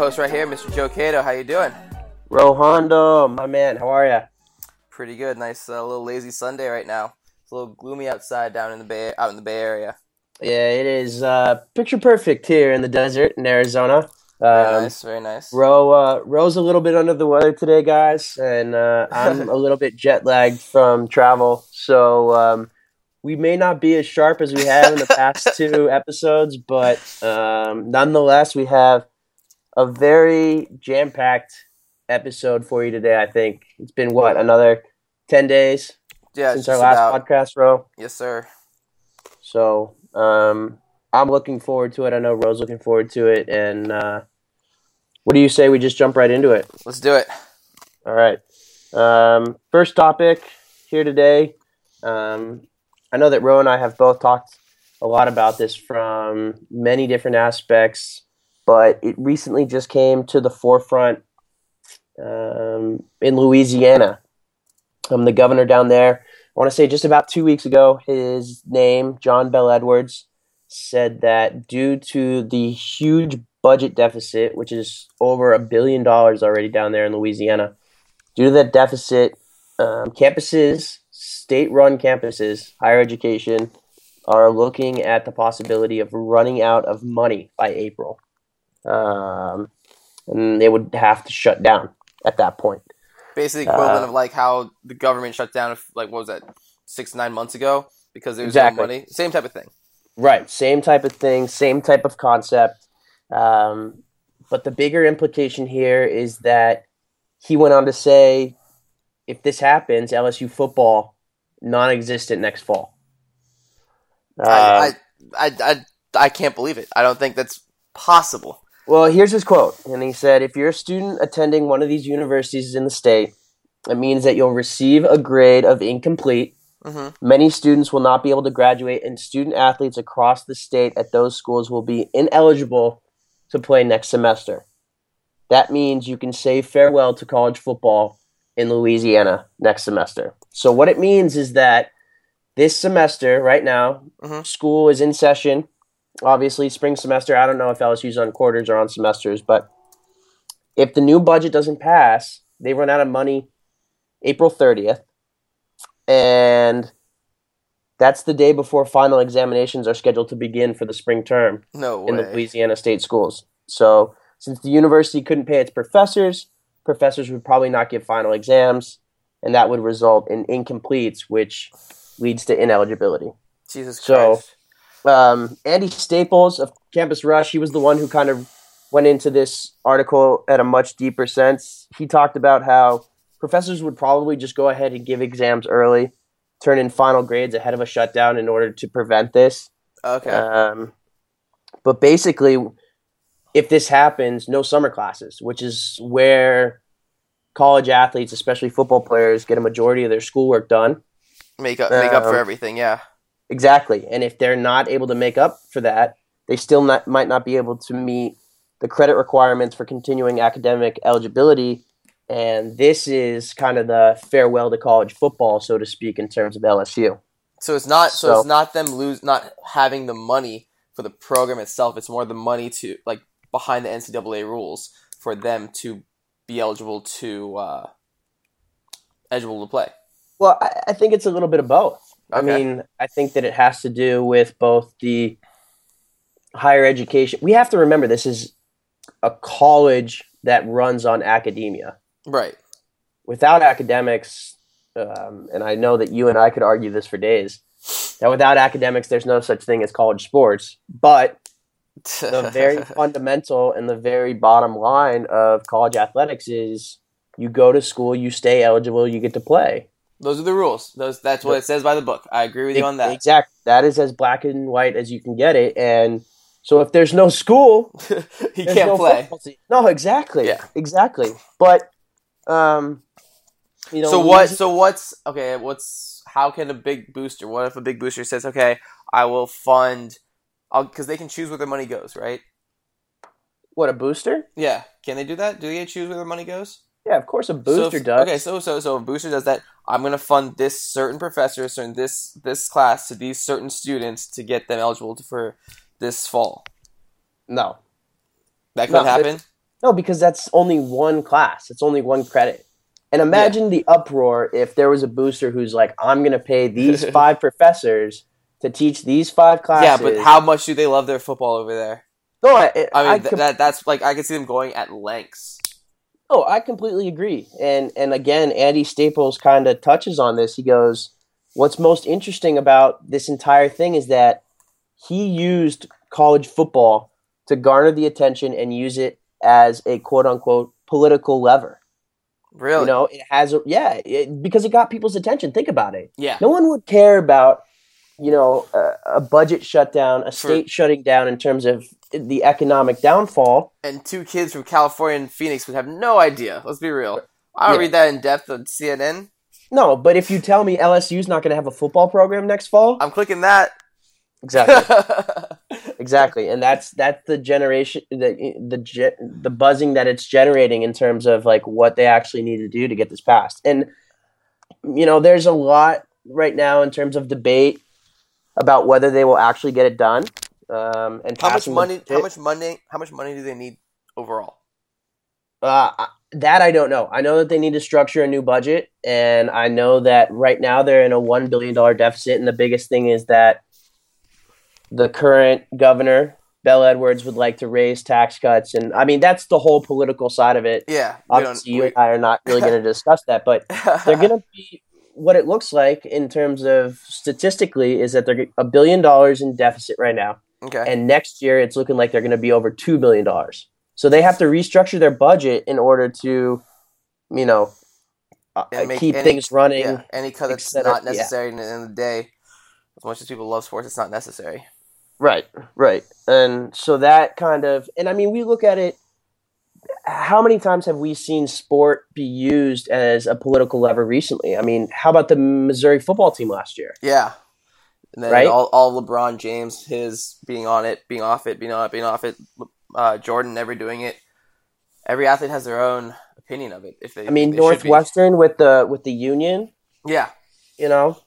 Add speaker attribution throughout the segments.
Speaker 1: co-host right here, Mr. Joe Cato. How you doing?
Speaker 2: Rohondo, my man, how are ya?
Speaker 1: Pretty good. Nice uh, little lazy Sunday right now. It's a little gloomy outside down in the bay out in the Bay Area.
Speaker 2: Yeah, it is uh, picture perfect here in the desert in Arizona.
Speaker 1: Very
Speaker 2: Um,
Speaker 1: nice, very nice.
Speaker 2: Ro, uh, Ro's a little bit under the weather today, guys, and uh, I'm a little bit jet lagged from travel, so um, we may not be as sharp as we have in the past two episodes, but um, nonetheless, we have a very jam packed episode for you today. I think it's been what another ten days
Speaker 1: yeah,
Speaker 2: since our last
Speaker 1: about-
Speaker 2: podcast, Ro.
Speaker 1: Yes, sir.
Speaker 2: So um, I'm looking forward to it. I know Ro's looking forward to it. And uh, what do you say we just jump right into it?
Speaker 1: Let's do it.
Speaker 2: All right. Um, first topic here today. Um, I know that Ro and I have both talked a lot about this from many different aspects, but it recently just came to the forefront um, in Louisiana. Um, the governor down there, I want to say just about two weeks ago, his name, John Bell Edwards, said that due to the huge budget deficit, which is over a billion dollars already down there in Louisiana, due to that deficit, um, campuses, state run campuses, higher education, are looking at the possibility of running out of money by April. Um, and they would have to shut down at that point.
Speaker 1: Basically, equivalent
Speaker 2: Uh,
Speaker 1: of like how the government shut down. Like what was that? Six nine months ago because there was
Speaker 2: Exactly.
Speaker 1: no money. Same type of thing.
Speaker 2: Right, same type of thing, same type of concept. Um, but the bigger implication here is that he went on to say, if this happens, LSU football non-existent next fall. Uh,
Speaker 1: I, I, I, I, I can't believe it. I don't think that's possible.
Speaker 2: Well, here's his quote. And he said, If you're a student attending one of these universities in the state, it means that you'll receive a grade of incomplete.
Speaker 1: hmm
Speaker 2: Many students will not be able to graduate, and student athletes across the state at those schools will be ineligible to play next semester. That means you can say farewell to college football in Louisiana next semester. So, what it means is that this semester, right now,
Speaker 1: Mhm.
Speaker 2: school is in session. Obviously, spring semester. I don't know if LSU's on quarters or on semesters, but if the new budget doesn't pass, they run out of money April 30th. And that's the day before final examinations are scheduled to begin for the spring term
Speaker 1: No
Speaker 2: in the. Louisiana state schools. So, since the university couldn't pay its professors, professors would probably not give final exams, and that would result in incompletes, which leads to ineligibility.
Speaker 1: Jesus
Speaker 2: So-
Speaker 1: Christ.
Speaker 2: Um, Andy Staples of Campus Rush, he was the one who kind of went into this article at a much deeper sense. He talked about how professors would probably just go ahead and give exams early, turn in final grades ahead of a shutdown in order to prevent this.
Speaker 1: Okay.
Speaker 2: Um, but basically, if this happens, no summer classes, which is where college athletes, especially football players, get a majority of their schoolwork done.
Speaker 1: make up, make up for
Speaker 2: um,
Speaker 1: everything. Yeah.
Speaker 2: Exactly. And if they're not able to make up for that, they still not, might not be able to meet the credit requirements for continuing academic eligibility. And this is kind of the farewell to college football, so to speak, in terms of LSU.
Speaker 1: So it's not. So,
Speaker 2: So-
Speaker 1: it's not them lose not having the money for the program itself. It's more the money to like behind the NCAA rules for them to be eligible to uh, eligible to play.
Speaker 2: Well, I, I think it's a little bit of both. I mean, I think that it has to do with both the higher education. We have to remember this is a college that runs on academia.
Speaker 1: Right.
Speaker 2: Without academics, um, and I know that you and I could argue this for days, that without academics, there's no such thing as college sports. But the very fundamental and the very bottom line of college athletics is you go to school, you stay eligible, you get to play.
Speaker 1: Those are the rules. Those that's what it says by the book. I agree with you on that.
Speaker 2: Exactly. That is as black and white as you can get it. And so if there's no school,
Speaker 1: he can't
Speaker 2: no
Speaker 1: play.
Speaker 2: football. No, exactly.
Speaker 1: Yeah.
Speaker 2: Exactly. But um you know
Speaker 1: so what? So what's okay? What's how can a big booster? What if a big booster says, "Okay, I will fund," because they can choose where their money goes, right?
Speaker 2: what a booster?
Speaker 1: Yeah, can they do that? Do they choose where their money goes?
Speaker 2: Yeah, of course a
Speaker 1: So
Speaker 2: booster
Speaker 1: if-
Speaker 2: does.
Speaker 1: Okay, so so so a booster does that. I'm gonna fund this certain professor, certain this this class to these certain students to get them eligible to, for this fall.
Speaker 2: No.
Speaker 1: That couldn't
Speaker 2: No,
Speaker 1: happen.
Speaker 2: No, because that's only one class. It's only one credit. And imagine the uproar if there was a booster who's like, I'm going to pay these five professors to teach these five classes.
Speaker 1: Yeah, but how much do they love their football over there?
Speaker 2: No, I,
Speaker 1: I mean,
Speaker 2: I
Speaker 1: th-
Speaker 2: com-
Speaker 1: that that's like I could see them going at lengths.
Speaker 2: Oh, I completely agree. And and again, Andy Staples kind of touches on this. He goes, "What's most interesting about this entire thing is that he used college football to garner the attention and use it as a quote unquote political lever.
Speaker 1: Really?
Speaker 2: You know, it has a yeah, it, because it got people's attention. Think about it.
Speaker 1: yeah.
Speaker 2: No one would care about you know a, a budget shutdown, a state shutting down in terms of the economic downfall.
Speaker 1: And two kids from California and Phoenix would have no idea. Let's be real. I don't
Speaker 2: Yeah.
Speaker 1: read that in depth on CNN.
Speaker 2: No, but if you tell me LSU's not going to have a football program next fall,
Speaker 1: I'm clicking that.
Speaker 2: exactly, exactly, and that's that's the generation, the the ge- the buzzing that it's generating in terms of like what they actually need to do to get this passed. And you know, there's a lot right now in terms of debate about whether they will actually get it done. Um, and
Speaker 1: how much money? How much money? How much money do they need overall?
Speaker 2: Uh, that I don't know. I know that they need to structure a new budget, and I know that right now they're in a one billion dollar deficit. And the biggest thing is that the current governor, Bell Edwards, would like to raise tax cuts, and I mean that's the whole political side of it.
Speaker 1: Yeah.
Speaker 2: Obviously, you and I are not really going to discuss that, but they're going to be what it looks like in terms of statistically is that they're a billion dollars in deficit right now
Speaker 1: okay.
Speaker 2: and next year it's looking like they're going to be over two billion dollars. So they have to restructure their budget in order to, you know, uh,
Speaker 1: make
Speaker 2: keep
Speaker 1: any-
Speaker 2: things running.
Speaker 1: yeah, any cut that's not
Speaker 2: yeah.
Speaker 1: necessary in the end of the day. As much as people love sports, it's not necessary.
Speaker 2: Right, right, and so that kind of, and I mean, we look at it. How many times have we seen sport be used as a political lever recently? I mean, how about the Missouri football team last year?
Speaker 1: Yeah. And then
Speaker 2: Right?
Speaker 1: all, all LeBron James, his being on it, being off it, being on it, being off it. Uh, Jordan never doing it. Every athlete has their own opinion of it. If they,
Speaker 2: I mean,
Speaker 1: they.
Speaker 2: Northwestern with the with the Union,
Speaker 1: Yeah,
Speaker 2: you know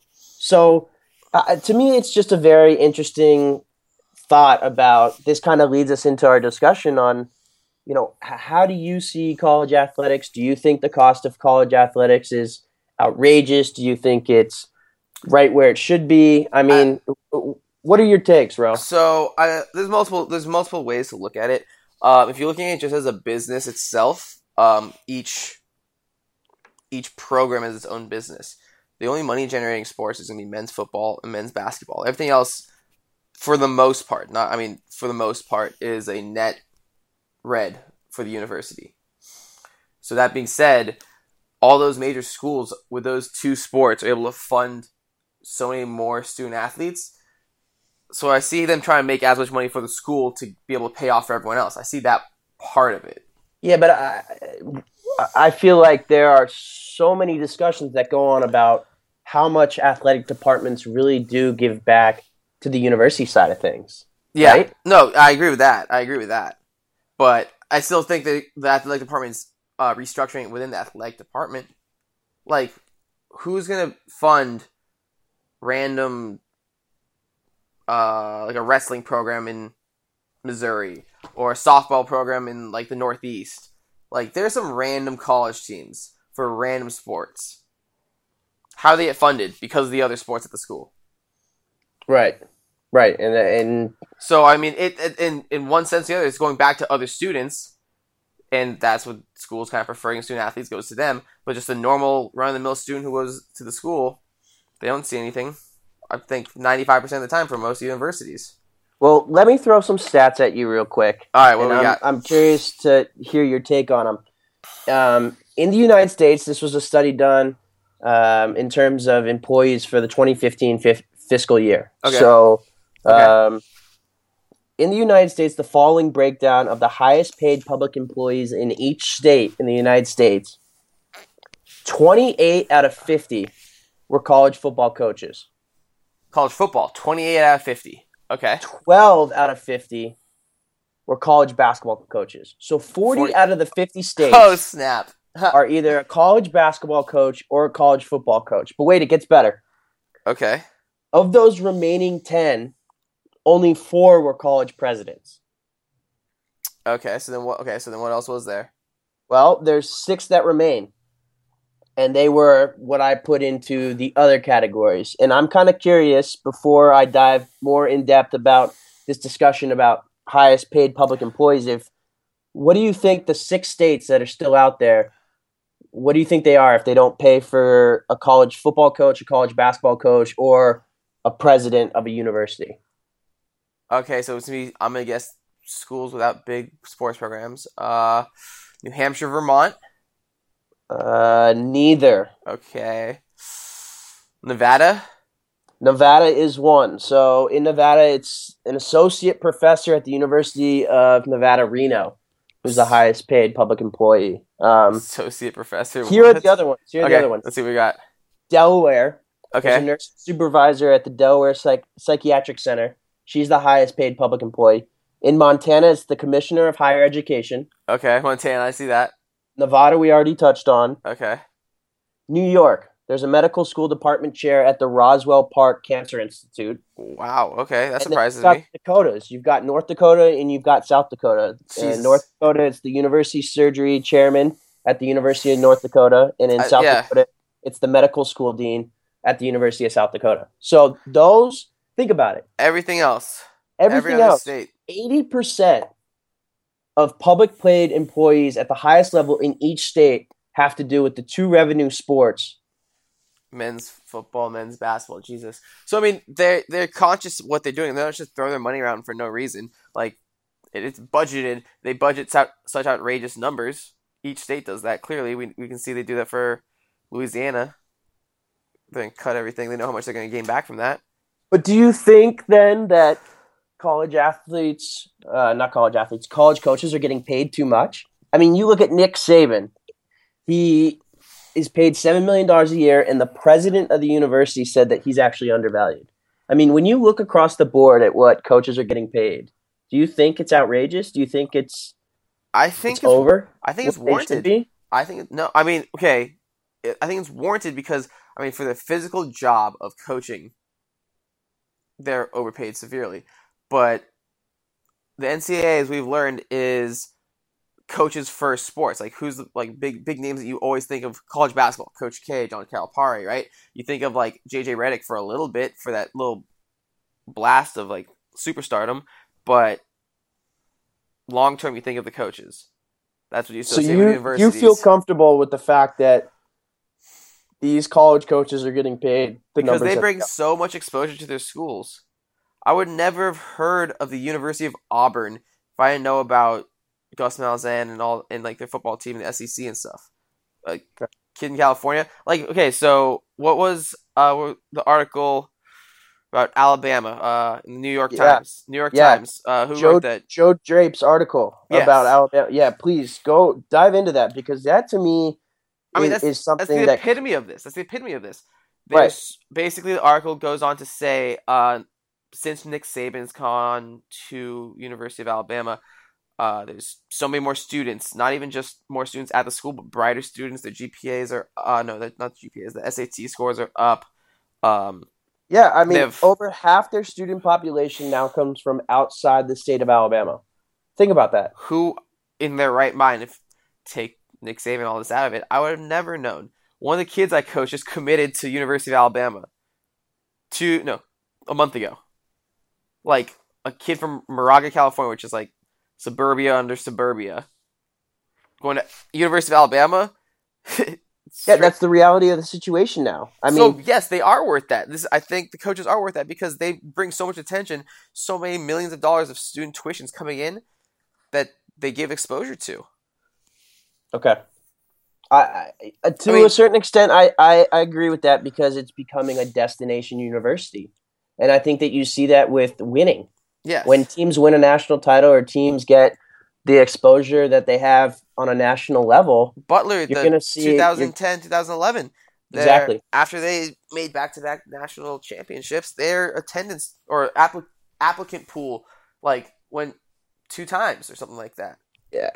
Speaker 2: so uh, to me it's just a very interesting thought about this kind of leads us into our discussion on you know how do you see college athletics do you think the cost of college athletics is outrageous do you think it's right where it should be i mean what are your takes ro
Speaker 1: So I, there's multiple there's multiple ways to look at it. Um, if you're looking at it just as a business itself, um, each each program has its own business. The only money generating sports is going to be men's football and men's basketball. Everything else, for the most part, not I mean for the most part, is a net red for the university. So that being said, all those major schools with those two sports are able to fund so many more student athletes so I see them trying to make as much money for the school to be able to pay off for everyone else. I see that part of it.
Speaker 2: Yeah, but I, I feel like there are so many discussions that go on about how much athletic departments really do give back to the university side of things.
Speaker 1: Yeah,
Speaker 2: Right?
Speaker 1: no, I agree with that. I agree with that. But I still think that the athletic department's uh, restructuring within the athletic department. Like, who's gonna fund random, uh, like a wrestling program in Missouri or a softball program in like the Northeast? Like, there's some random college teams for random sports. How do they get funded? Because of the other sports at the school.
Speaker 2: Right, right, and and
Speaker 1: So I mean, it, it in in one sense, or the other, it's going back to other students, and that's what schools kind of preferring student athletes goes to them. But just a normal run of the mill student who goes to the school, they don't see anything. I think ninety five percent of the time for most universities.
Speaker 2: well, let me throw some stats at you real quick.
Speaker 1: All right, what do we
Speaker 2: I'm,
Speaker 1: got?
Speaker 2: I'm curious to hear your take on them. Um, in the United States, this was a study done um, in terms of employees for the 2015 fif- fiscal year.
Speaker 1: Okay.
Speaker 2: So,
Speaker 1: Okay.
Speaker 2: um, in the United States, the following breakdown of the highest paid public employees in each state in the United States 28 out of 50 were college football coaches.
Speaker 1: College football, twenty eight out of fifty. Okay,
Speaker 2: 12 out of 50 were college basketball coaches. So 40,
Speaker 1: 40
Speaker 2: out of the 50 states
Speaker 1: oh snap!
Speaker 2: are either a college basketball coach or a college football coach. But wait, it gets better.
Speaker 1: okay,
Speaker 2: Of those remaining 10, only four were college presidents.
Speaker 1: Okay, so then what? Okay, so then what else was there?
Speaker 2: Well, there's six that remain. And they were what I put into the other categories. And I'm kind of curious before I dive more in depth about this discussion about highest paid public employees if what do you think the six states that are still out there what do you think they are if they don't pay for a college football coach, a college basketball coach, or a president of a university?
Speaker 1: Okay, so it's me. I'm gonna guess schools without big sports programs. Uh, New Hampshire, Vermont.
Speaker 2: Uh, neither.
Speaker 1: Okay. Nevada.
Speaker 2: Nevada is one. So in Nevada, it's an associate professor at the University of Nevada, Reno, who's the highest paid public employee. Um,
Speaker 1: Associate professor.
Speaker 2: here are the other ones. Here are
Speaker 1: Okay,
Speaker 2: the other ones.
Speaker 1: let's see what we got.
Speaker 2: Delaware. There's a
Speaker 1: Okay.
Speaker 2: nurse supervisor at the Delaware Psych- Psychiatric Center. She's the highest paid public employee. In Montana, it's the commissioner of higher education.
Speaker 1: Okay, Montana, I see that.
Speaker 2: Nevada, we already touched on.
Speaker 1: Okay.
Speaker 2: New York, there's a medical school department chair at the Roswell Park Cancer Institute.
Speaker 1: Wow. Okay, that
Speaker 2: And
Speaker 1: surprises
Speaker 2: you've got
Speaker 1: me.
Speaker 2: Dakotas. You've got North Dakota and you've got South Dakota.
Speaker 1: Jesus.
Speaker 2: In North Dakota, it's the University Surgery Chairman at the University of North Dakota, and in
Speaker 1: Uh,
Speaker 2: South
Speaker 1: yeah.
Speaker 2: Dakota, it's the Medical School Dean at the University of South Dakota. So those, think about it.
Speaker 1: Everything else.
Speaker 2: Everything
Speaker 1: other
Speaker 2: else, eighty percent of public paid employees at the highest level in each state have to do with the two revenue sports.
Speaker 1: men's football, men's basketball. Jesus. So I mean, they're they're conscious of what they're doing. They don't just throw their money around for no reason. Like it, it's budgeted. They budget such, such outrageous numbers. Each state does that. Clearly, we we can see they do that for Louisiana. They're going to cut everything. They know how much they're going to gain back from that.
Speaker 2: But do you think then that college athletes, uh, not college athletes, college coaches are getting paid too much? I mean, you look at Nick Saban. He is paid $7 million a year, and the president of the university said that he's actually undervalued. I mean, when you look across the board at what coaches are getting paid, do you think it's outrageous? Do you think it's,
Speaker 1: I think
Speaker 2: it's
Speaker 1: it's,
Speaker 2: over?
Speaker 1: I think it's
Speaker 2: what they should
Speaker 1: warranted.
Speaker 2: be?
Speaker 1: I think no. I mean, okay. I think it's warranted because I mean, for the physical job of coaching, they're overpaid severely. But the NCAA, as we've learned, is coaches first sports. Like who's the like big big names that you always think of college basketball? Coach K, John Calipari, right? You think of like JJ Redick for a little bit for that little blast of like superstardom, but long term you think of the coaches. That's what you
Speaker 2: So you, you feel comfortable with the fact that these college coaches are getting paid the
Speaker 1: because they
Speaker 2: that
Speaker 1: bring so much exposure to their schools. I would never have heard of the University of Auburn if I didn't know about Gus Malzahn and all and like their football team and the SEC and stuff. Like
Speaker 2: Okay.
Speaker 1: kid in California. Like okay, so what was uh the article about Alabama uh in the New York
Speaker 2: Yeah.
Speaker 1: Times? New York
Speaker 2: Yeah.
Speaker 1: Times. Uh, who
Speaker 2: Joe,
Speaker 1: wrote that?
Speaker 2: Joe Drape's article
Speaker 1: Yes.
Speaker 2: about Alabama. Yeah, please go dive into that because that to me
Speaker 1: I mean,
Speaker 2: is,
Speaker 1: that's-
Speaker 2: is
Speaker 1: That's
Speaker 2: something
Speaker 1: the
Speaker 2: that
Speaker 1: epitome of this. That's the epitome of this.
Speaker 2: Right.
Speaker 1: Basically the article goes on to say, uh, since Nick Saban's gone to University of Alabama, uh, there's so many more students. Not even just more students at the school, but brighter students. Their GPAs are uh no, not GPAs. The SAT scores are up. Um,
Speaker 2: yeah, I mean,
Speaker 1: they've-
Speaker 2: over half their student population now comes from outside the state of Alabama. Think about that.
Speaker 1: who in their right mind, if take Nick Saban all this out of it, I would have never known. One of the kids I coached is committed to University of Alabama. Two no, a month ago. Like a kid from Moraga, California, which is like suburbia under suburbia, going to University of Alabama.
Speaker 2: Yeah, that's the reality of the situation now. I mean,
Speaker 1: so yes, they are worth that. This I think the coaches are worth that because they bring so much attention, so many millions of dollars of student tuitions coming in that they give exposure to.
Speaker 2: Okay. I, I uh, to
Speaker 1: I mean-
Speaker 2: a certain extent, I, I I agree with that because it's becoming a destination university, and I think that you see that with winning.
Speaker 1: Yes.
Speaker 2: when teams win a national title or teams get the exposure that they have on a national level,
Speaker 1: Butler,
Speaker 2: You're gonna see-
Speaker 1: 2010, 2011. their-
Speaker 2: Exactly.
Speaker 1: After they made back-to-back national championships, their attendance or appli- applicant pool like went two times or something like that.
Speaker 2: Yeah,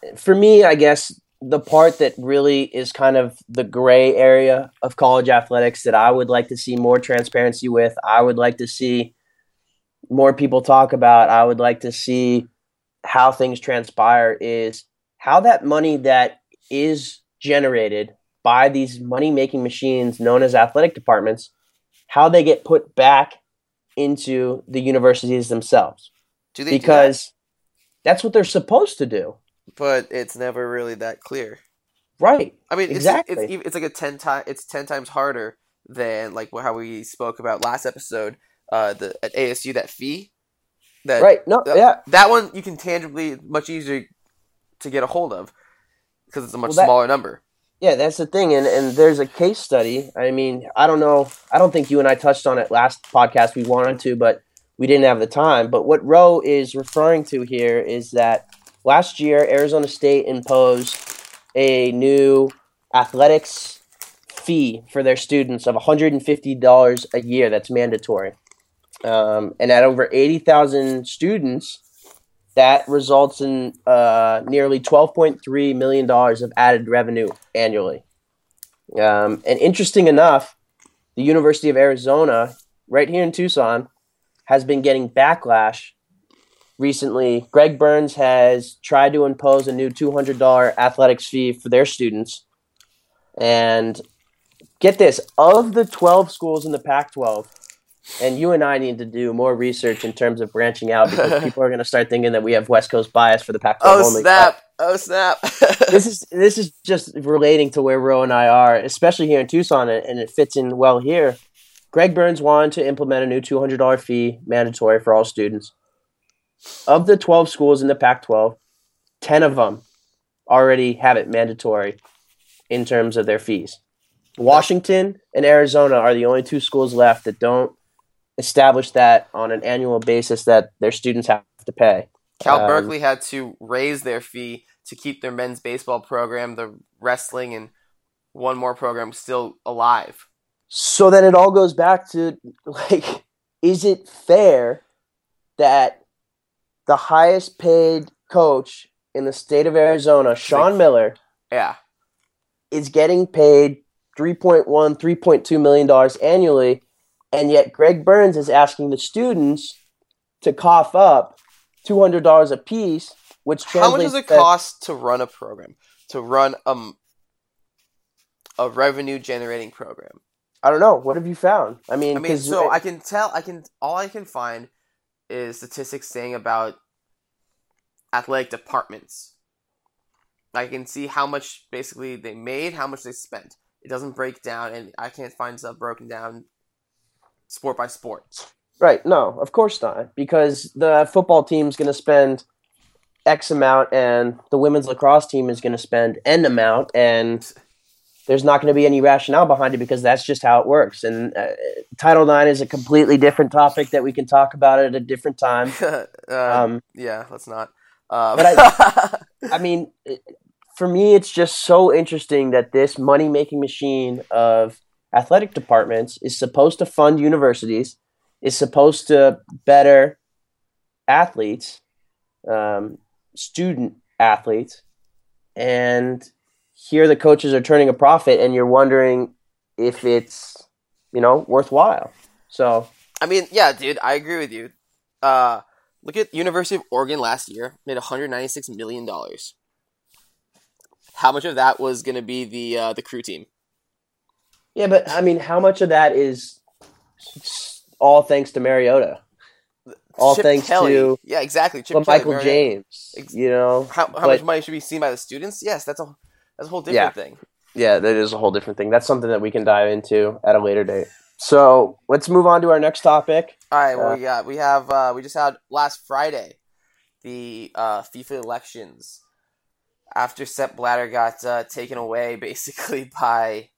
Speaker 2: and for me, I guess the part that really is kind of the gray area of college athletics that I would like to see more transparency with, I would like to see more people talk about, I would like to see how things transpire is how that money that is generated by these money making machines known as athletic departments, how they get put back into the universities themselves.
Speaker 1: Do they do?
Speaker 2: Because that's what they're supposed to do.
Speaker 1: but it's never really that clear.
Speaker 2: Right.
Speaker 1: I mean, it's,
Speaker 2: Exactly.
Speaker 1: it's it's like a ten time it's ten times harder than like how we spoke about last episode. Uh, the at ASU that fee, that
Speaker 2: Right. No,
Speaker 1: that-
Speaker 2: yeah.
Speaker 1: that one you can tangibly much easier to get a hold of because it's a much
Speaker 2: Well, that-
Speaker 1: smaller number.
Speaker 2: Yeah, that's the thing, and and there's a case study. I mean, I don't know. I don't think you and I touched on it last podcast. We wanted to, but we didn't have the time. But what Roe is referring to here is that last year Arizona State imposed a new athletics fee for their students of $150 a year. That's mandatory, um, and at over 80,000 students, that results in uh, nearly $12.3 million of added revenue annually. Um, and interesting enough, the University of Arizona, right here in Tucson, has been getting backlash recently. Greg Burns has tried to impose a new $200 athletics fee for their students. And get this of the 12 schools in the Pac 12, and you and I need to do more research in terms of branching out because people are going to start thinking that we have West Coast bias for the Pac 12
Speaker 1: Oh
Speaker 2: only.
Speaker 1: snap! Oh snap!
Speaker 2: this is this is just relating to where Ro and I are, especially here in Tucson, and it fits in well here. Greg Burns wanted to implement a new two hundred dollar fee mandatory for all students. Of the twelve schools in the Pac-12, ten of them already have it mandatory in terms of their fees. Washington and Arizona are the only two schools left that don't establish that on an annual basis that their students have to pay.
Speaker 1: Cal
Speaker 2: Um,
Speaker 1: Berkeley had to raise their fee to keep their men's baseball program, the wrestling, and one more program still alive.
Speaker 2: So then it all goes back to like, is it fair that the highest paid coach in the state of Arizona, Sean Miller,
Speaker 1: Yeah,
Speaker 2: is getting paid 3.1, 3.2 million dollars annually, and yet Greg Burns is asking the students to cough up two hundred dollars a piece, which
Speaker 1: how much does it cost to run a program? To run um a revenue generating program.
Speaker 2: I don't know. What have you found? I mean,
Speaker 1: I mean, so I can tell. I can all I can find is statistics saying about athletic departments. I can see how much basically they made, how much they spent. It doesn't break down, and I can't find stuff broken down sport by sport.
Speaker 2: Right. No, of course not. Because the football team's going to spend X amount and the women's lacrosse team is going to spend N amount. And there's not going to be any rationale behind it because that's just how it works. And uh, Title IX is a completely different topic that we can talk about at a different time.
Speaker 1: uh,
Speaker 2: Um,
Speaker 1: yeah, let's not. Uh,
Speaker 2: but I mean, it, for me, it's just so interesting that this money making machine of athletic departments is supposed to fund universities, is supposed to better athletes, um, student athletes, and here the coaches are turning a profit, and you're wondering if it's you know worthwhile. So
Speaker 1: I mean, yeah, dude, I agree with you. Uh, look at University of Oregon last year made 196 million dollars. How much of that was going to be the uh, the crew team?
Speaker 2: yeah, but I mean, how much of that is all thanks to Mariota? All
Speaker 1: Chip
Speaker 2: thanks
Speaker 1: Kelly.
Speaker 2: to
Speaker 1: yeah, exactly. Chip
Speaker 2: Michael
Speaker 1: Mariota.
Speaker 2: James, you know.
Speaker 1: How, how
Speaker 2: But-
Speaker 1: much money should be seen by the students? Yes, that's a that's a whole different thing.
Speaker 2: Yeah, that is a whole different thing. That's something that we can dive into at a later date. So let's move on to our next topic.
Speaker 1: All right, well,
Speaker 2: Uh,
Speaker 1: we got we have uh, we just had last Friday the uh, FIFA elections after Sepp Blatter got uh, taken away basically by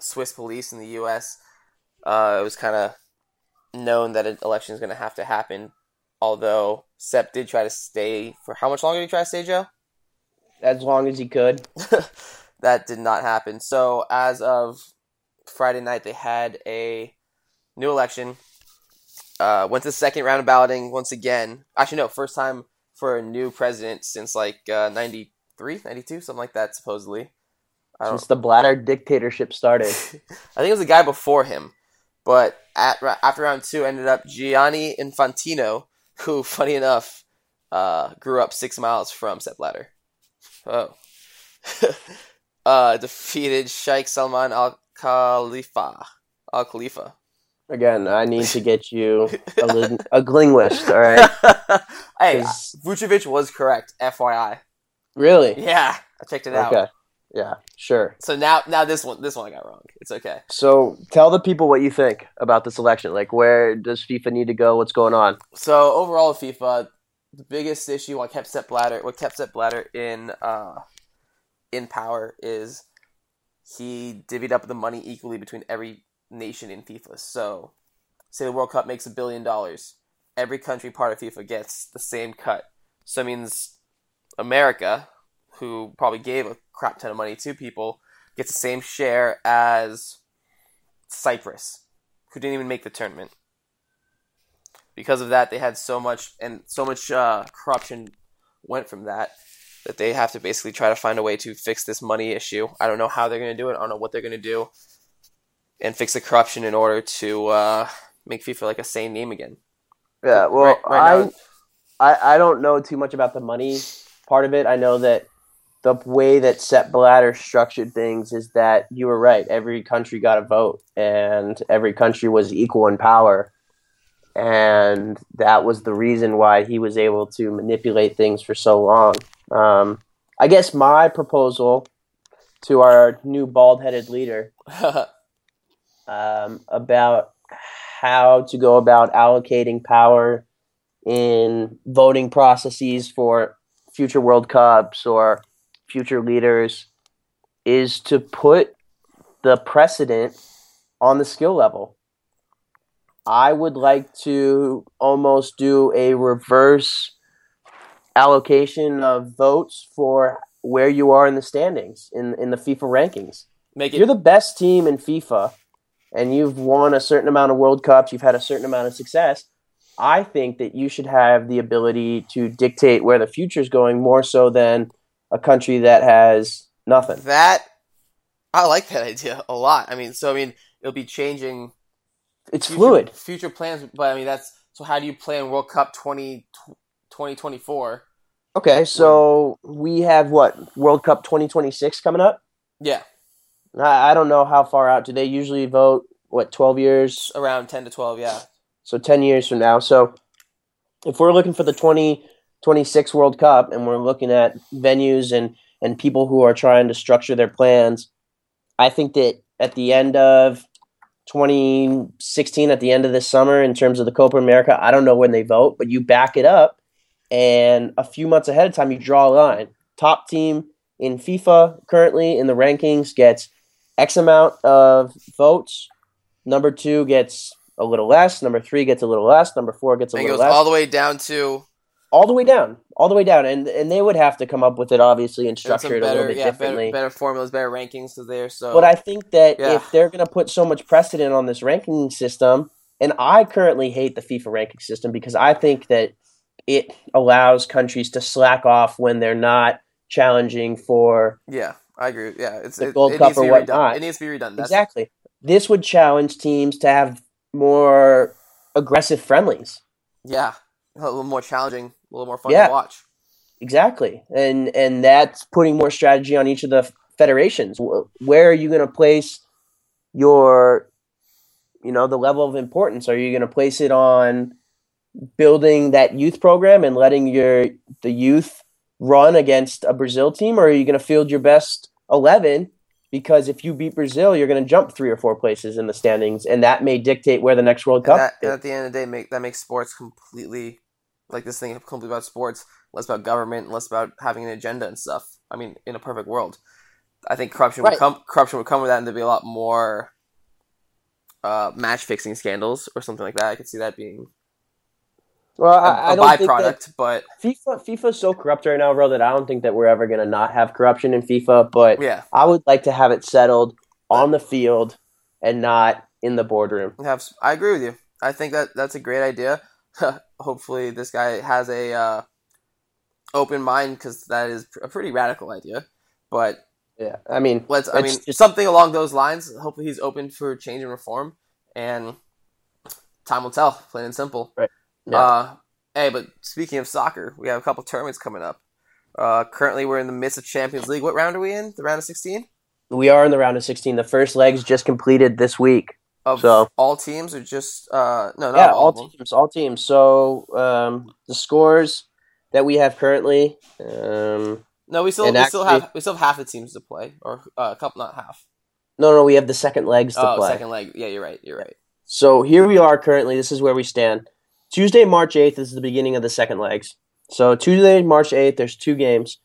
Speaker 1: Swiss police in the U.S. Uh, it was kind of known that an election is going to have to happen. Although Sepp did try to stay for how much longer did he try to stay, Joe?
Speaker 2: As long as he could.
Speaker 1: that did not happen. So as of Friday night, they had a new election. Uh, went to the second round of balloting once again. Actually, no, first time for a new president since like uh, 93, 92, something like that, supposedly.
Speaker 2: Since the Blatter dictatorship started.
Speaker 1: I think it was the guy before him, but at after round two ended up Gianni Infantino, who, funny enough, uh, grew up six miles from Sepp Blatter. Oh. uh, defeated Sheikh Salman Al Khalifa. Al Khalifa.
Speaker 2: Again, I need to get you a, ling- a linguist. All right.
Speaker 1: hey,
Speaker 2: 'Cause-
Speaker 1: Vucevic was correct. FYI.
Speaker 2: Really?
Speaker 1: Yeah, I checked it out.
Speaker 2: Okay. Yeah. Sure.
Speaker 1: So now, now this one, this one I got wrong. It's okay.
Speaker 2: So tell the people what you think about this election. Like, where does FIFA need to go? What's going on?
Speaker 1: So overall, FIFA, the biggest issue what kept Sepp Blatter, what kept Sepp in uh, in power is he divvied up the money equally between every nation in FIFA. So, say the World Cup makes a billion dollars, every country part of FIFA gets the same cut. So it means America, who probably gave a crap ton of money to people, gets the same share as Cyprus, who didn't even make the tournament because of that they had so much and so much uh, corruption went from that that they have to basically try to find a way to fix this money issue i don't know how they're going to do it i don't know what they're going to do and fix the corruption in order to uh, make fifa like a sane name again
Speaker 2: Yeah. Well,
Speaker 1: Right- right
Speaker 2: I, I I don't know too much about the money part of it. I know that the way that Sepp Blatter structured things is that you were right. Every country got a vote, and every country was equal in power, and that was the reason why he was able to manipulate things for so long. Um, I guess my proposal to our new bald-headed leader um, about how to go about allocating power in voting processes for future World Cups or future leaders is to put the precedent on the skill level. I would like to almost do a reverse allocation of votes for where you are in the standings in, in the FIFA rankings.
Speaker 1: Make
Speaker 2: if you're the best team in FIFA and you've won a certain amount of World Cups, you've had a certain amount of success, I think that you should have the ability to dictate where the future is going more so than a country that has nothing.
Speaker 1: that i like that idea a lot. I mean so i mean it'll be changing
Speaker 2: It's
Speaker 1: future,
Speaker 2: fluid.
Speaker 1: future plans but i mean that's so how do you plan world cup 20 2024
Speaker 2: Okay, so we have what World Cup 2026 coming up.
Speaker 1: yeah
Speaker 2: I, I don't know how far out. Do they usually vote? What 12 years?
Speaker 1: around 10 to 12 yeah
Speaker 2: So 10 years from now. So if we're looking for the 2026 World Cup and we're looking at venues and, and people who are trying to structure their plans, I think that at the end of 2016, at the end of this summer, in terms of the Copa America, I don't know when they vote, but you back it up and a few months ahead of time, you draw a line. Top team in FIFA currently in the rankings gets X amount of votes. Number two gets a little less. Number three gets a little less. Number four gets a
Speaker 1: and it
Speaker 2: little
Speaker 1: goes
Speaker 2: less.
Speaker 1: all the way down to
Speaker 2: all the way down, all the way down, and and they would have to come up with it obviously and
Speaker 1: and some
Speaker 2: structure it a little
Speaker 1: better,
Speaker 2: bit
Speaker 1: yeah,
Speaker 2: differently.
Speaker 1: better, better formulas, better rankings because they're so.
Speaker 2: But I think that
Speaker 1: Yeah.
Speaker 2: if they're going to put so much precedent on this ranking system, and I currently hate the FIFA ranking system because I think that it allows countries to slack off when they're not challenging for
Speaker 1: yeah, I agree. Yeah, it's
Speaker 2: The
Speaker 1: it,
Speaker 2: Gold
Speaker 1: it
Speaker 2: Cup
Speaker 1: needs to
Speaker 2: or
Speaker 1: be
Speaker 2: whatnot.
Speaker 1: redone. It needs to be redone. That's,
Speaker 2: exactly. This would challenge teams to have more aggressive friendlies.
Speaker 1: Yeah, a little more challenging, a little more fun
Speaker 2: Yeah.
Speaker 1: to watch.
Speaker 2: Exactly, and and that's putting more strategy on each of the federations. Where are you going to place your, you know, the level of importance? Are you going to place it on building that youth program and letting your the youth run against a Brazil team, or are you going to field your best eleven? Because if you beat Brazil, you're going to jump three or four places in the standings, and that may dictate where the next World
Speaker 1: And,
Speaker 2: Cup.
Speaker 1: that, and at the end of the day, make that makes sports completely like this thing completely about sports, less about government, less about having an agenda and stuff. I mean, in a perfect world, I think corruption
Speaker 2: Right.
Speaker 1: would come. Corruption would come with that, and there'd be a lot more uh, match fixing scandals or something like that. I could see that being
Speaker 2: well,
Speaker 1: a,
Speaker 2: I, I
Speaker 1: a
Speaker 2: don't think
Speaker 1: byproduct, but
Speaker 2: FIFA FIFA is so corrupt right now, bro, that I don't think that we're ever gonna not have corruption in FIFA. But
Speaker 1: yeah,
Speaker 2: I would like to have it settled on the field and not in the boardroom.
Speaker 1: have I agree with you. I think that that's a great idea. Hopefully, this guy has a uh, open mind because that is a pretty radical idea. But
Speaker 2: Yeah, I mean,
Speaker 1: let's I mean
Speaker 2: just-
Speaker 1: something along those lines. Hopefully, he's open for change and reform, and time will tell. Plain and simple. Right.
Speaker 2: Yeah.
Speaker 1: Uh, Hey, but speaking of soccer, we have a couple tournaments coming up. Uh, currently, we're in the midst of Champions League. What round are we in? The round of 16?
Speaker 2: We are in the round of 16. The first legs just completed this week.
Speaker 1: Of
Speaker 2: So-
Speaker 1: all teams, or just uh, no, not
Speaker 2: yeah,
Speaker 1: all,
Speaker 2: all teams, all teams. So um, the scores that we have currently, um,
Speaker 1: No, we still we still have we still have half the teams to play, or uh, a couple, not half.
Speaker 2: no, no, we have the second legs to
Speaker 1: Oh,
Speaker 2: play.
Speaker 1: second leg. Yeah, you're right. You're right.
Speaker 2: So here we are currently. This is where we stand. Tuesday, March 8th is the beginning of the second legs. So Tuesday, March 8th, there's two games.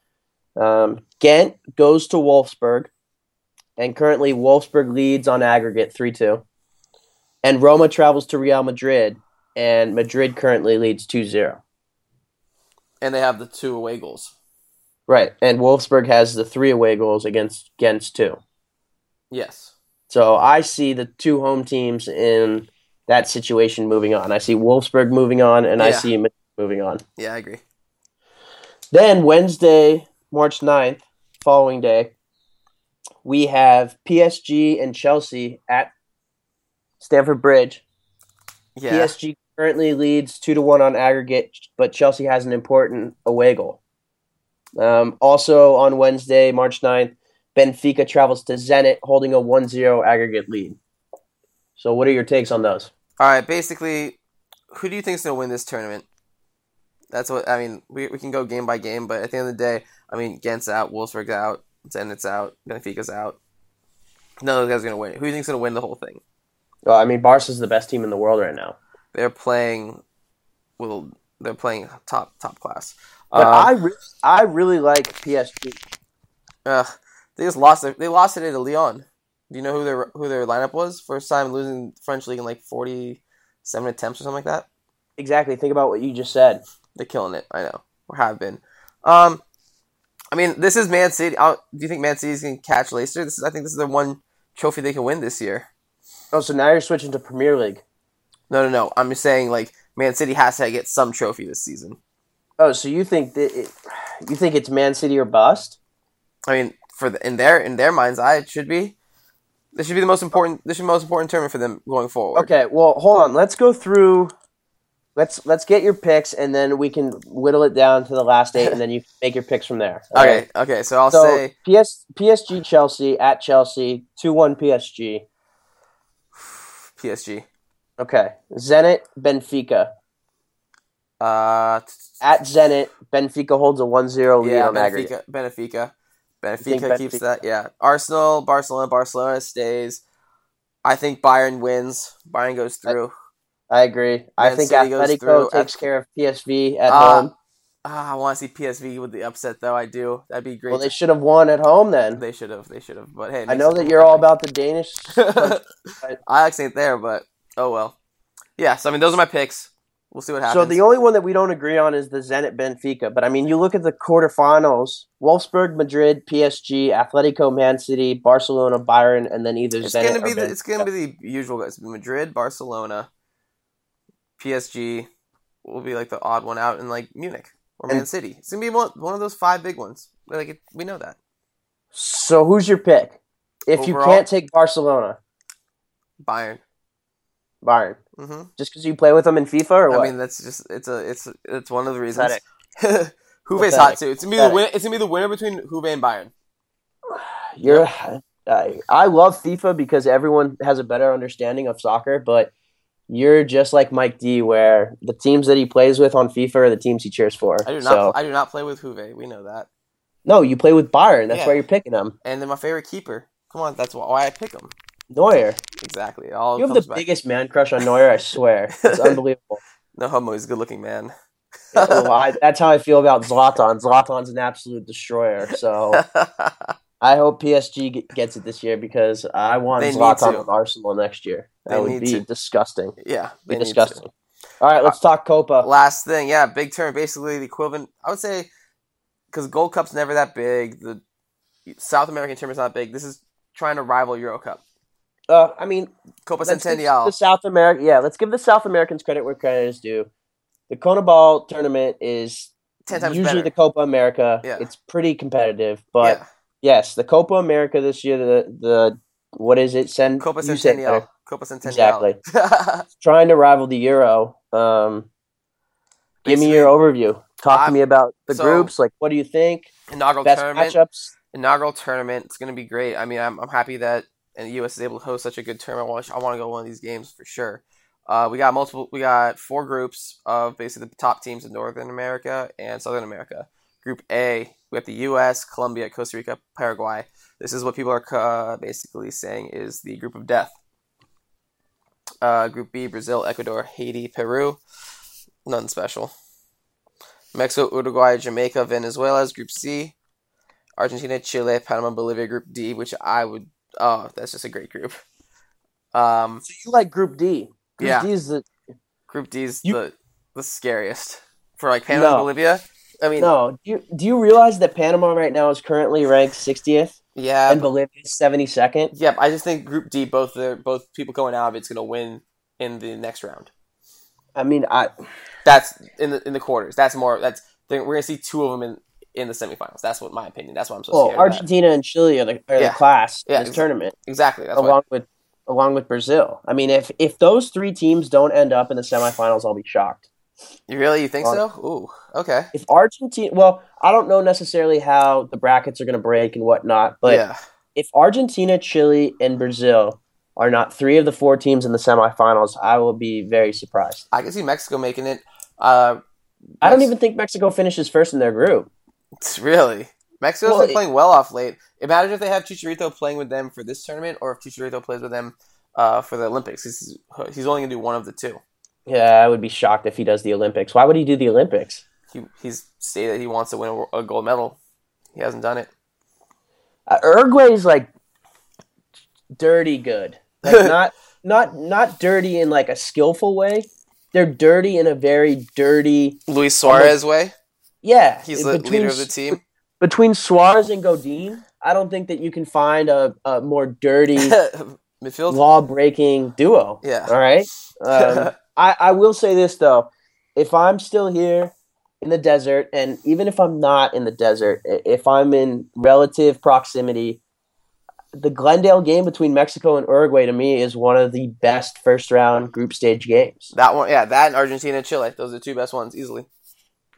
Speaker 2: Um, Ghent goes to Wolfsburg, and currently Wolfsburg leads on aggregate 3 2. And Roma travels to Real Madrid, and Madrid currently leads 2 0.
Speaker 1: And they have the two away goals.
Speaker 2: Right. And Wolfsburg has the three away goals against Ghent's two.
Speaker 1: Yes.
Speaker 2: So I see the two home teams in that situation moving on. I see Wolfsburg moving on, and I see Madrid moving on.
Speaker 1: Yeah, I agree.
Speaker 2: Then Wednesday, March 9th, following day, we have PSG and Chelsea at Stamford Bridge.
Speaker 1: Yeah.
Speaker 2: PSG currently leads 2 to 1 on aggregate, but Chelsea has an important away goal. Um, also on Wednesday, March 9th, Benfica travels to Zenit holding a 1 0 aggregate lead. So, what are your takes on those?
Speaker 1: All right. Basically, who do you think is going to win this tournament? That's what I mean. We, we can go game by game, but at the end of the day, I mean, Gent's out, Wolfsburg's out, Zenit's out, Benfica's out. None of those guys are going to win. Who do you think's going to win the whole thing?
Speaker 2: Well, I mean, Barca's the best team in the world right now.
Speaker 1: They're playing, well, they're playing top top class.
Speaker 2: But
Speaker 1: Um,
Speaker 2: I, re- I really like PSG.
Speaker 1: Ugh, they just lost. It. They lost it to Lyon. Do you know who their who their lineup was? First time losing French league in like forty seven attempts or something like that.
Speaker 2: Exactly. Think about what you just said.
Speaker 1: They're killing it. I know, or have been. Um, I mean, this is Man City. i do you think Man City's can catch Leicester? This is. I think this is the one trophy they can win this year.
Speaker 2: Oh, so now you're switching to Premier League.
Speaker 1: No, no, no. I'm just saying like Man City has to get some trophy this season.
Speaker 2: Oh, so you think that it, you think it's Man City or bust?
Speaker 1: I mean, for the, in their in their minds, eye, it should be. This should be the most important. This should be the most important tournament for them going forward.
Speaker 2: Okay. Well, hold on. Let's go through. Let's let's get your picks, and then we can whittle it down to the last eight, and then you make your picks from there.
Speaker 1: Okay.
Speaker 2: right?
Speaker 1: Okay. So I'll
Speaker 2: So
Speaker 1: say
Speaker 2: PS, PSG Chelsea at Chelsea two one PSG.
Speaker 1: PSG.
Speaker 2: Okay. Zenit Benfica
Speaker 1: Uh,
Speaker 2: at Zenit. Benfica holds a 1-0 lead
Speaker 1: yeah,
Speaker 2: on aggregate.
Speaker 1: Benfica. Benfica. Benfica keeps
Speaker 2: Benfica?
Speaker 1: that. Yeah. Arsenal, Barcelona, Barcelona stays. I think Bayern wins. Bayern goes through.
Speaker 2: I agree. I think
Speaker 1: City
Speaker 2: Atletico takes care of PSV at
Speaker 1: Ah,
Speaker 2: home.
Speaker 1: Ah, I want to see PSV with the upset though. I do. That'd be great.
Speaker 2: Well, they should have won at home then.
Speaker 1: They should have. They should have. But hey,
Speaker 2: I know that you're all about the Danish.
Speaker 1: Alex ain't there, but oh well. Yeah. So I mean, those are my picks. We'll see what happens.
Speaker 2: So the only one that we don't agree on is the Zenit Benfica. But I mean, you look at the quarterfinals: Wolfsburg, Madrid, PSG, Atletico, Man City, Barcelona, Bayern, and then either
Speaker 1: It's
Speaker 2: Zenit
Speaker 1: gonna
Speaker 2: or
Speaker 1: be the,
Speaker 2: Benfica.
Speaker 1: it's gonna be the usual guys. Madrid, Barcelona, PSG will be like the odd one out, and like Munich or Man
Speaker 2: And-
Speaker 1: City. It's gonna be one, one of those five big ones. Like it, we know that.
Speaker 2: So who's your pick? If you can't take Barcelona,
Speaker 1: Bayern.
Speaker 2: Bayern,
Speaker 1: hmm
Speaker 2: just because you play with them in FIFA, or what?
Speaker 1: I mean, that's just it's a it's it's one of the reasons. Huve's
Speaker 2: Pathetic.
Speaker 1: hot too. It's gonna be the win, It's gonna be the winner between Juve and Bayern.
Speaker 2: You're. I, I love FIFA because everyone has a better understanding of soccer, but you're just like Mike D, where the teams that he plays with on FIFA are the teams he cheers for.
Speaker 1: I do not.
Speaker 2: So
Speaker 1: I do not play with Juve. We know that.
Speaker 2: no, you play with Bayern. That's
Speaker 1: Yeah.
Speaker 2: why you're picking them.
Speaker 1: And then my favorite keeper. Come on, that's why I pick him.
Speaker 2: Neuer.
Speaker 1: Exactly. All
Speaker 2: You have the
Speaker 1: back.
Speaker 2: biggest man crush on Neuer. I swear, it's unbelievable.
Speaker 1: No homo. He's a good looking man.
Speaker 2: Well, I, that's how I feel about Zlatan. Zlatan's an absolute destroyer. So I hope PSG gets it this year because I want
Speaker 1: They need
Speaker 2: Zlatan
Speaker 1: to.
Speaker 2: with Arsenal next year. That
Speaker 1: They
Speaker 2: would be
Speaker 1: to.
Speaker 2: disgusting.
Speaker 1: yeah.
Speaker 2: Be
Speaker 1: to.
Speaker 2: disgusting. All right, let's talk Copa.
Speaker 1: Last thing, yeah, big turn. Basically, the equivalent. I would say because Gold Cup's never that big. The South American tournament's not big. This is trying to rival Euro Cup.
Speaker 2: Uh, I mean,
Speaker 1: Copa Centennial.
Speaker 2: the South America. Yeah, let's give the South Americans credit where credit is due. The CONMEBOL tournament is
Speaker 1: Ten times
Speaker 2: usually
Speaker 1: better.
Speaker 2: the Copa America.
Speaker 1: Yeah.
Speaker 2: It's pretty competitive, but
Speaker 1: yeah.
Speaker 2: Yes, the Copa America this year, the the what is it? Send
Speaker 1: Copa Centennial. Copa Centennial.
Speaker 2: Exactly. trying to rival the Euro. Um, Give me your overview. Talk
Speaker 1: I'm-
Speaker 2: to me about the
Speaker 1: so-
Speaker 2: groups. Like, what do you think?
Speaker 1: inaugural
Speaker 2: Best
Speaker 1: tournament.
Speaker 2: matchups.
Speaker 1: Inaugural tournament. It's gonna be great. I mean, I'm I'm happy that and the U.S. is able to host such a good tournament. I want, I want to go to one of these games for sure. Uh, we got multiple. We got four groups of basically the top teams in Northern America and Southern America. Group A, we have the U.S., Colombia, Costa Rica, Paraguay. This is what people are uh, basically saying is the group of death. Uh, group B, Brazil, Ecuador, Haiti, Peru. Nothing special. Mexico, Uruguay, Jamaica, Venezuela is Group C. Argentina, Chile, Panama, Bolivia, Group D, which I would. Oh, that's just a great group. Um,
Speaker 2: So you like Group D? Group
Speaker 1: Yeah.
Speaker 2: D is the
Speaker 1: Group D is
Speaker 2: You-
Speaker 1: the the scariest for like Panama,
Speaker 2: No.
Speaker 1: Bolivia. I mean,
Speaker 2: no. Do you, do you realize that Panama right now is currently ranked 60th
Speaker 1: yeah,
Speaker 2: and Bolivia is 72nd?
Speaker 1: Yep, I just think Group D, both the both people going out of it's gonna win in the next round.
Speaker 2: I mean, I
Speaker 1: That's in the in the quarters. That's more. That's we're gonna see two of them in in the semifinals. That's what my opinion. That's why I'm so
Speaker 2: well,
Speaker 1: scared. of that.
Speaker 2: Argentina and Chile are the, are
Speaker 1: Yeah.
Speaker 2: the class
Speaker 1: Yeah,
Speaker 2: in this tournament,
Speaker 1: Exactly. That's
Speaker 2: along with along with Brazil. I mean, if if those three teams don't end up in the semifinals, I'll be shocked.
Speaker 1: You really you think
Speaker 2: Ar-
Speaker 1: so? Ooh. Okay.
Speaker 2: If Argentina, well, I don't know necessarily how the brackets are going to break and whatnot, but
Speaker 1: yeah.
Speaker 2: if Argentina, Chile, and Brazil are not three of the four teams in the semifinals, I will be very surprised.
Speaker 1: I can see Mexico making it. Uh,
Speaker 2: I don't even think Mexico finishes first in their group.
Speaker 1: It's Really? Mexico's
Speaker 2: Well,
Speaker 1: been playing well off late. Imagine if they have Chicharito playing with them for this tournament, or if Chicharito plays with them uh, for the Olympics. He's, he's only gonna do one of the two.
Speaker 2: Yeah, I would be shocked if he does the Olympics. Why would he do the Olympics?
Speaker 1: He he's stated that he wants to win a, a gold medal. He hasn't done it.
Speaker 2: Uh, Uruguay's like dirty good, like not not not dirty in like a skillful way. They're dirty in a very dirty.
Speaker 1: Luis Suarez way.
Speaker 2: Yeah,
Speaker 1: He's the
Speaker 2: between
Speaker 1: leader of the team.
Speaker 2: Between Suarez and Godin, I don't think that you can find a, a more dirty
Speaker 1: Midfield.
Speaker 2: law breaking duo.
Speaker 1: Yeah.
Speaker 2: All right. Um, I, I will say this though, if I'm still here in the desert, and even if I'm not in the desert, if I'm in relative proximity, the Glendale game between Mexico and Uruguay to me is one of the best first round group stage games.
Speaker 1: that one, yeah, that and Argentina and Chile. Those are the two best ones easily.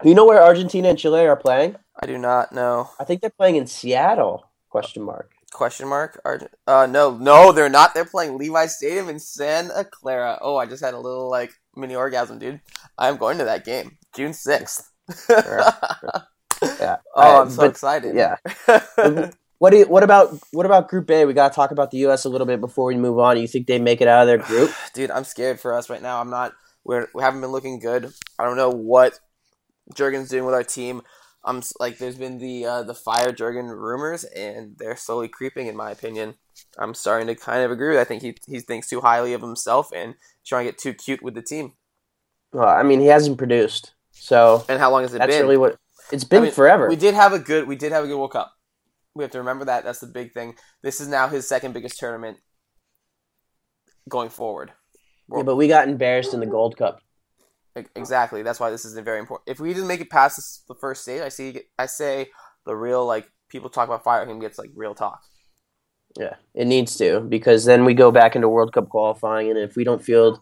Speaker 2: Do you know where Argentina and Chile are playing?
Speaker 1: I do not know.
Speaker 2: I think they're playing in Seattle. Question mark.
Speaker 1: Question mark? Argent- uh, no, no, they're not. They're playing Levi Stadium in Santa Clara. Oh, I just had a little like mini orgasm, dude. I'm going to that game, June sixth.
Speaker 2: Yeah.
Speaker 1: Oh, I'm so
Speaker 2: But-
Speaker 1: excited.
Speaker 2: yeah. What do you, what about what about Group A? We got to talk about the U.S. a little bit before we move on. You think they make it out of their group?
Speaker 1: dude, I'm scared for us right now. I'm not. We're we haven't been looking good. I don't know what Jurgen's doing with our team. I'm like, there's been the uh, the fire Jurgen rumors, and they're slowly creeping. In my opinion, I'm starting to kind of agree. I think he he thinks too highly of himself and trying to get too cute with the team.
Speaker 2: Well, I mean, he hasn't produced, so
Speaker 1: And how long has it
Speaker 2: that's
Speaker 1: been?
Speaker 2: really what it's been
Speaker 1: I mean,
Speaker 2: forever.
Speaker 1: We did have a good. We did have a good World Cup. We have to remember that. That's the big thing. This is now his second biggest tournament going forward.
Speaker 2: yeah, but we got embarrassed in the Gold Cup.
Speaker 1: Exactly. That's why this is very important. If we didn't make it past this, the first stage, I see. I say the real like people talk about fire him gets like real talk.
Speaker 2: Yeah, it needs to because then we go back into World Cup qualifying, and if we don't field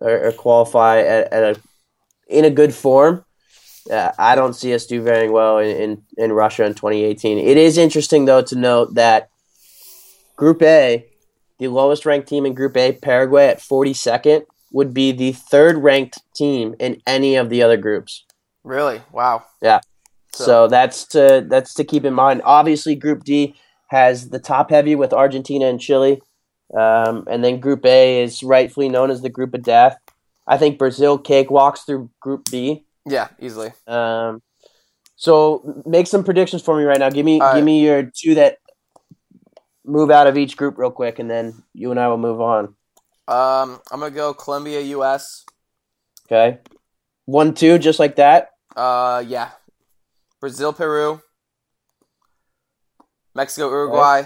Speaker 2: or, or qualify at, at a in a good form, uh, I don't see us do very well in, in in Russia in 2018. It is interesting though to note that Group A, the lowest ranked team in Group A, Paraguay at 42nd, would be the third ranked team in any of the other groups.
Speaker 1: Really? Wow.
Speaker 2: So,
Speaker 1: So-
Speaker 2: that's to that's to keep in mind. Obviously, Group D has the top heavy with Argentina and Chile, um, and then Group A is rightfully known as the Group of Death. I think Brazil cakewalks through Group B.
Speaker 1: Yeah, easily.
Speaker 2: Um, so make some predictions for me right now. Give me
Speaker 1: All
Speaker 2: give
Speaker 1: right.
Speaker 2: me your two that move out of each group real quick, and then you and I will move on.
Speaker 1: Um, I'm gonna go Colombia, U.S.
Speaker 2: Okay, one two just like that.
Speaker 1: Uh, yeah, Brazil, Peru, Mexico, Uruguay,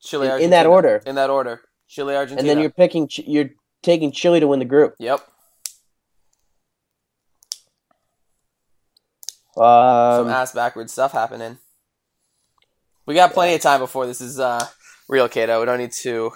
Speaker 1: Chile,
Speaker 2: In- in that order.
Speaker 1: In that order. Chile, Argentina.
Speaker 2: And then you're picking you're taking Chile to win the group.
Speaker 1: Yep. Some
Speaker 2: Um,
Speaker 1: ass backwards stuff happening. We got plenty of time before this is uh real, Kato. We don't need to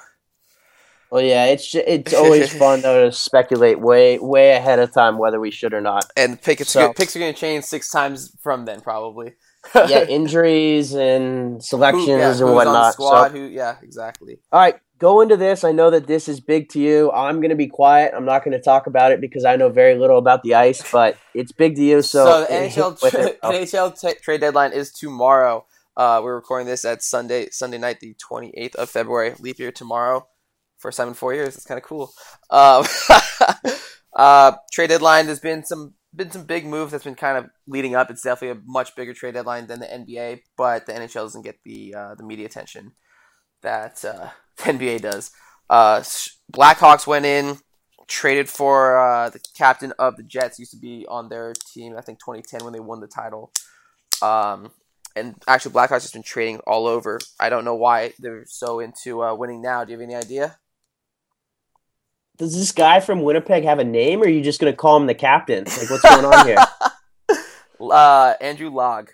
Speaker 2: Well, yeah, it's it's always fun though to speculate way way ahead of time whether we should or not.
Speaker 1: And pick it's
Speaker 2: So-
Speaker 1: good, picks are going to change six times from then, probably.
Speaker 2: Yeah, injuries and selections
Speaker 1: Who- yeah,
Speaker 2: and
Speaker 1: who's on the
Speaker 2: whatnot.
Speaker 1: squad?
Speaker 2: So,
Speaker 1: Who? Yeah, exactly.
Speaker 2: all right, go into this. I know that this is big to you. I'm going to be quiet. I'm not going to talk about it because I know very little about the ice, but it's big to you. So,
Speaker 1: So, the NHL tra-
Speaker 2: it. Oh,
Speaker 1: NHL t- trade deadline is tomorrow. Uh, we're recording this at Sunday Sunday night, the twenty eighth of February. Leap year tomorrow. For seven four years, it's kind of cool. Um, uh, trade deadline. There's been some been some big moves that's been kind of leading up. It's definitely a much bigger trade deadline than the NBA, but the NHL doesn't get the uh, the media attention that uh, the NBA does. Uh, Blackhawks went in, traded for uh, the captain of the Jets. Used to be on their team, I think 2010 when they won the title. Um, and actually, Blackhawks has been trading all over. I don't know why they're so into uh, winning now. Do you have any idea?
Speaker 2: Does this guy from Winnipeg have a name, or are you just going to call him the captain? Like, what's going on here?
Speaker 1: uh, Andrew Ladd.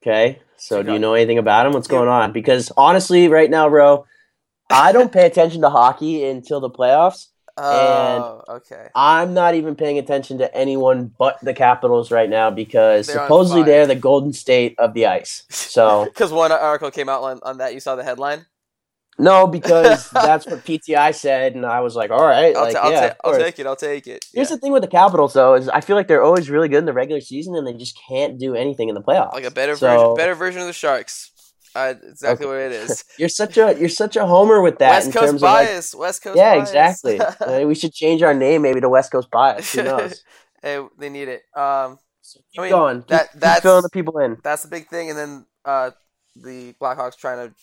Speaker 2: Okay, so do you know anything about him? What's
Speaker 1: Yeah.
Speaker 2: going on? Because honestly, right now, bro, I don't pay attention to hockey until the playoffs.
Speaker 1: Oh, okay.
Speaker 2: I'm not even paying attention to anyone but the Capitals right now because
Speaker 1: They're
Speaker 2: supposedly they're the golden state of the ice. So
Speaker 1: Because one article came out on, on that. You saw the headline.
Speaker 2: No, because that's what PTI said, and I was like, all right,
Speaker 1: I'll,
Speaker 2: like
Speaker 1: ta- I'll,
Speaker 2: yeah, of
Speaker 1: I'll take it. I'll take it.
Speaker 2: Here's
Speaker 1: Yeah.
Speaker 2: the thing with the Capitals, though, is I feel like they're always really good in the regular season, and they just can't do anything in the playoffs.
Speaker 1: like a better
Speaker 2: So-
Speaker 1: version, better version of the Sharks. Uh, exactly
Speaker 2: Okay.
Speaker 1: what it is.
Speaker 2: You're such a you're such a homer with that
Speaker 1: West
Speaker 2: in
Speaker 1: Coast
Speaker 2: of like,
Speaker 1: bias. West Coast.
Speaker 2: yeah,
Speaker 1: bias.
Speaker 2: exactly. We should change our name maybe to West Coast Bias. Who knows?
Speaker 1: hey, they need it. Um,
Speaker 2: So
Speaker 1: I
Speaker 2: keep
Speaker 1: mean,
Speaker 2: going.
Speaker 1: That-
Speaker 2: keep
Speaker 1: that's-
Speaker 2: filling the people in.
Speaker 1: that's the big thing. And then uh, the Blackhawks trying to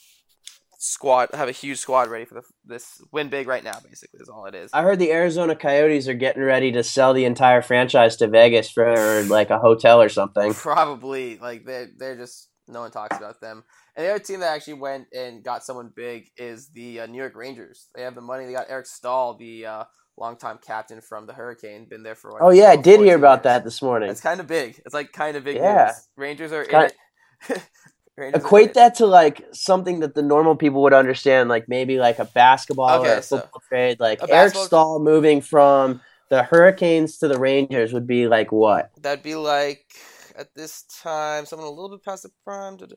Speaker 1: squad have a huge squad ready for the, this win big right now. Basically, is all it is.
Speaker 2: I heard the Arizona Coyotes are getting ready to sell the entire franchise to Vegas for like a hotel or something.
Speaker 1: Probably like they they're just no one talks about them. And the other team that actually went and got someone big is the uh, New York Rangers. They have the money. They got Eric Staal, the uh, longtime captain from the Hurricane, been there for. what,
Speaker 2: Oh yeah, I did hear about
Speaker 1: years.
Speaker 2: that this morning.
Speaker 1: It's kind of big. It's like kind of big
Speaker 2: Yeah.
Speaker 1: news. Rangers are in
Speaker 2: kinda-
Speaker 1: it.
Speaker 2: Equate that to like something that the normal people would understand, like maybe like a basketball or
Speaker 1: Okay,
Speaker 2: a
Speaker 1: so-
Speaker 2: football trade. Like
Speaker 1: A
Speaker 2: Eric
Speaker 1: basketball-
Speaker 2: Staal moving from the Hurricanes to the Rangers would be like what?
Speaker 1: That'd be like at this time someone a little bit past the prime. It'd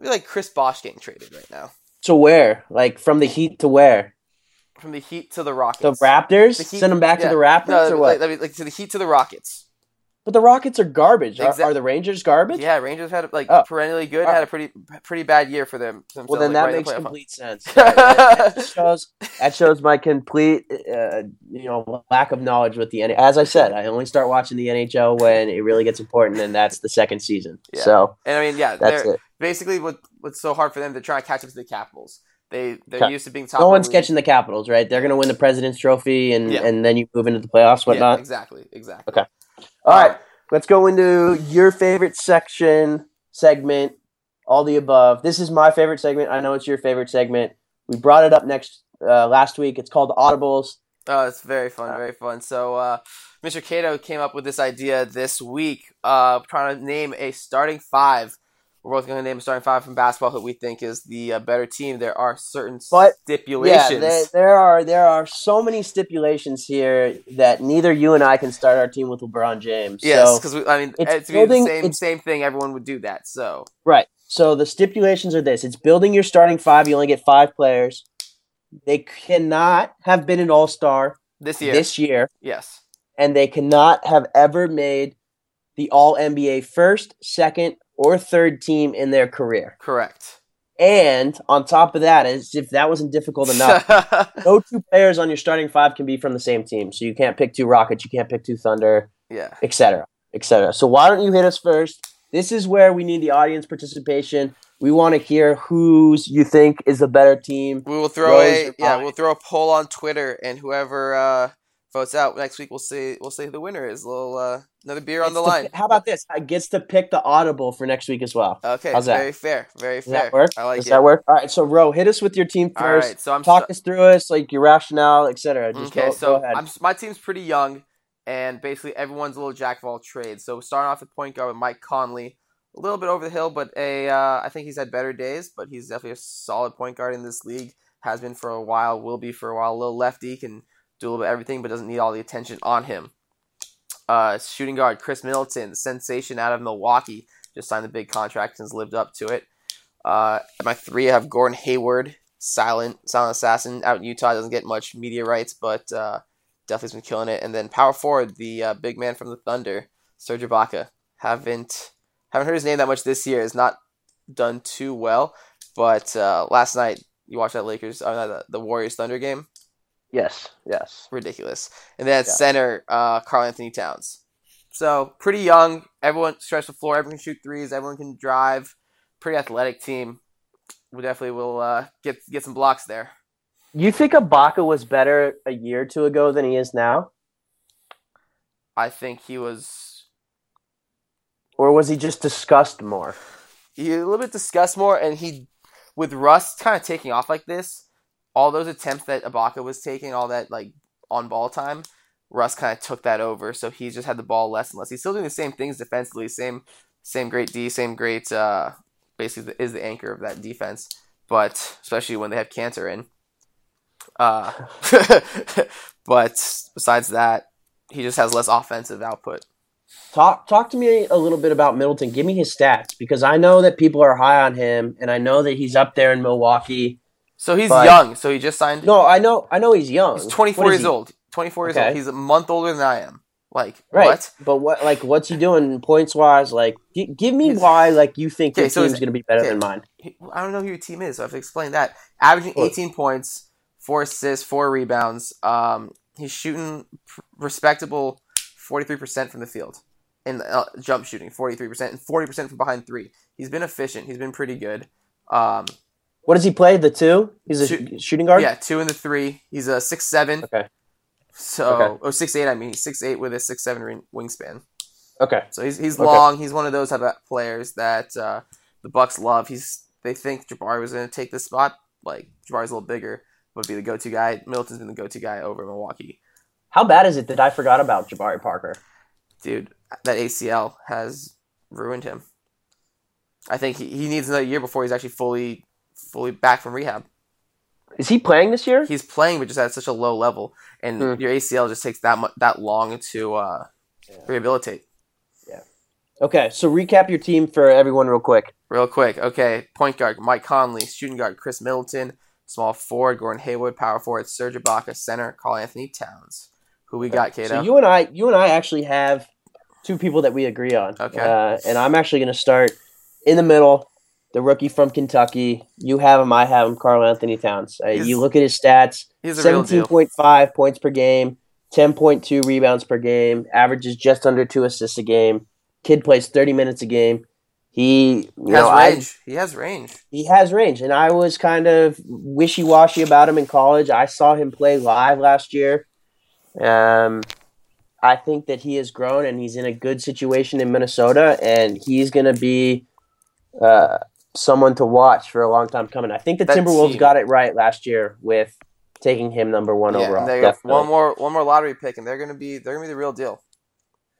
Speaker 1: be like Chris Bosh getting traded right now
Speaker 2: To where? Like from the Heat to where?
Speaker 1: from the Heat to the Rockets.
Speaker 2: The Raptors?
Speaker 1: The Heat-
Speaker 2: Send them back
Speaker 1: yeah.
Speaker 2: to the Raptors
Speaker 1: No,
Speaker 2: or what?
Speaker 1: that'd like to the Heat to the Rockets.
Speaker 2: But the Rockets are garbage. Are, are the Rangers garbage?
Speaker 1: Yeah, Rangers had like
Speaker 2: Oh.
Speaker 1: perennially good.
Speaker 2: Oh.
Speaker 1: Had a pretty pretty bad year for them. themselves,
Speaker 2: Well, then
Speaker 1: like,
Speaker 2: that
Speaker 1: right
Speaker 2: makes
Speaker 1: the
Speaker 2: complete sense. That, that- that shows that shows my complete, uh, you know, lack of knowledge with the N. As I said, I only start watching the NHL when it really gets important, and that's the second season.
Speaker 1: Yeah.
Speaker 2: So
Speaker 1: And I mean, yeah,
Speaker 2: that's it.
Speaker 1: basically what what's so hard for them. to try trying to catch up to the Capitals. They they're
Speaker 2: Okay.
Speaker 1: used to being top.
Speaker 2: No one's
Speaker 1: league.
Speaker 2: catching the Capitals, right? They're going to win the President's Trophy, and
Speaker 1: Yeah.
Speaker 2: and then you move into the playoffs,
Speaker 1: Yeah,
Speaker 2: whatnot.
Speaker 1: exactly, exactly.
Speaker 2: Okay. All right, let's go into your favorite section segment. All the above. This is my favorite segment. I know it's your favorite segment. We brought it up next uh, last week. It's called Audibles.
Speaker 1: Oh, it's very fun,
Speaker 2: Uh,
Speaker 1: very fun. So, uh, Mr. Cato came up with this idea this week, uh, trying to name a starting five. We're both going to name a starting five from basketball who we think is the uh, better team. There are certain
Speaker 2: But-
Speaker 1: stipulations.
Speaker 2: Yeah, there, there are there are so many stipulations here that neither you and I can start our team with LeBron James.
Speaker 1: yes,
Speaker 2: So,
Speaker 1: because I mean,
Speaker 2: it's building-
Speaker 1: be the same same thing. Everyone would do that. So,
Speaker 2: right. So the stipulations are this: it's building your starting five. You only get five players. They cannot have been an All Star
Speaker 1: this year,
Speaker 2: this year,
Speaker 1: yes,
Speaker 2: and they cannot have ever made the All NBA first, second, or third team in their career.
Speaker 1: correct.
Speaker 2: And on top of that, as if that wasn't difficult enough, no two players on your starting five can be from the same team. So you can't pick two Rockets, you can't pick two Thunder,
Speaker 1: yeah.
Speaker 2: etc., etc. So why don't you hit us first? This is where we need the audience participation. We want to hear whose you think is the better team.
Speaker 1: We will throw a yeah. We'll throw a poll on Twitter, and whoever uh, votes out next week, we'll see. we'll see who the winner is. A little uh, another beer on
Speaker 2: Gets
Speaker 1: the line.
Speaker 2: how about this? I gets to pick the audible for next week as well.
Speaker 1: Okay,
Speaker 2: How's that?
Speaker 1: very fair, very
Speaker 2: Does
Speaker 1: fair.
Speaker 2: that work?
Speaker 1: I like
Speaker 2: Does
Speaker 1: it.
Speaker 2: that work? All right. So Ro, hit us with your team first.
Speaker 1: right, so I'm
Speaker 2: Talk
Speaker 1: sta-
Speaker 2: us through us, like your rationale, etc.
Speaker 1: Okay.
Speaker 2: go,
Speaker 1: so
Speaker 2: go ahead.
Speaker 1: I'm my team's pretty young, and basically everyone's a little jack of all trades. So starting off with point guard with Mike Conley, a little bit over the hill, but a uh, I think he's had better days, but he's definitely a solid point guard in this league. Has been for a while. Will be for a while. A little lefty can do a little bit of everything, but doesn't need all the attention on him. Uh, shooting guard Khris Middleton, sensation out of Milwaukee, just signed the big contract and has lived up to it. Uh, at my three, I have Gordon Hayward, silent, silent assassin out in Utah. Doesn't get much media rights, but uh, definitely's been killing it. And then power forward, the uh, big man from the Thunder, Serge Ibaka. Haven't haven't heard his name that much this year. Has not done too well, but uh, last night you watched that Lakers, uh, the Warriors Thunder game.
Speaker 2: Yes, yes.
Speaker 1: Ridiculous. And then at
Speaker 2: Yeah.
Speaker 1: center, uh, Karl-Anthony Towns. So pretty young. Everyone stretch the floor. Everyone can shoot threes. Everyone can drive. Pretty athletic team. We definitely will uh, get get some blocks there.
Speaker 2: You think Ibaka was better a year or two ago than he is now?
Speaker 1: I think he was
Speaker 2: Or was he just discussed more?
Speaker 1: he a little bit discussed more, and he with Russ kind of taking off like this. All those attempts that Ibaka was taking, all that like on ball time, Russ kind of took that over. So he just had the ball less and less. He's still doing the same things defensively, same same great D, same great uh, basically is the anchor of that defense. But especially when they have Kanter in. Uh, but besides that, he just has less offensive output.
Speaker 2: Talk talk to me a little bit about Middleton. Give me his stats because I know that people are high on him, and I know that he's up there in Milwaukee.
Speaker 1: So he's
Speaker 2: But-
Speaker 1: young. So he just signed.
Speaker 2: No, I know I know he's young.
Speaker 1: He's 24
Speaker 2: What is
Speaker 1: years old. 24 years
Speaker 2: Okay.
Speaker 1: old. He's a month older than I am. Like
Speaker 2: Right,
Speaker 1: what?
Speaker 2: but what like what's he doing points wise? Like, gi- give me why like you think
Speaker 1: Okay,
Speaker 2: your
Speaker 1: so
Speaker 2: team's going to be better
Speaker 1: okay.
Speaker 2: than mine.
Speaker 1: I don't know who your team is, so I have to explain that. Averaging
Speaker 2: What?
Speaker 1: 18 points, four assists, four rebounds. Um, he's shooting pr- respectable 43% from the field in uh, jump shooting, 43%, and 40% from behind three. He's been efficient. He's been pretty good. Um,
Speaker 2: What does he play? The two? He's a
Speaker 1: Shoot-
Speaker 2: sh- shooting guard.
Speaker 1: yeah, two and the three. He's a six seven.
Speaker 2: Okay.
Speaker 1: So,
Speaker 2: Okay.
Speaker 1: oh, six eight. I mean, he's six eight with a six seven ring, wingspan.
Speaker 2: Okay.
Speaker 1: So he's he's
Speaker 2: Okay.
Speaker 1: long. He's one of those type of players that uh, the Bucks love. He's they think Jabari was going to take this spot. Like Jabari's a little bigger, would be the go to guy. Middleton's been the go to guy over Milwaukee.
Speaker 2: How bad is it that I forgot about Jabari Parker?
Speaker 1: Dude, that ACL has ruined him. I think he, he needs another year before he's actually fully fully back from rehab.
Speaker 2: Is he playing this year?
Speaker 1: He's playing, but just at such a low level, and
Speaker 2: Hmm.
Speaker 1: your ACL just takes that mu- that long to uh, rehabilitate. Yeah.
Speaker 2: Okay, so recap your team for everyone real quick.
Speaker 1: Real quick, okay. Point guard Mike Conley, shooting guard Khris Middleton, small forward Gordon Hayward, power forward Serge Ibaka, center Karl-Anthony Towns. Who we got, Kato?
Speaker 2: So you and I, you and I actually have two people that we agree on.
Speaker 1: Okay.
Speaker 2: Uh, and I'm actually going to start in the middle. The rookie from Kentucky. You have him. I have him. Karl-Anthony Towns. Uh, you look at his stats.
Speaker 1: He's a real deal.
Speaker 2: 17.5 points per game, 10.2 rebounds per game, averages just under two assists a game. Kid plays 30 minutes a game. He,
Speaker 1: has
Speaker 2: know, I,
Speaker 1: range. he has range.
Speaker 2: he has range, and I was kind of wishy washy about him in college. I saw him play live last year. Um, I think that he has grown, and he's in a good situation in Minnesota, and he's going to be uh, someone to watch for a long time coming. I think the
Speaker 1: That
Speaker 2: Timberwolves
Speaker 1: team-
Speaker 2: got it right last year with taking him number one
Speaker 1: Yeah,
Speaker 2: overall.
Speaker 1: They, one more one more lottery pick, and they're gonna be they're gonna be the real deal.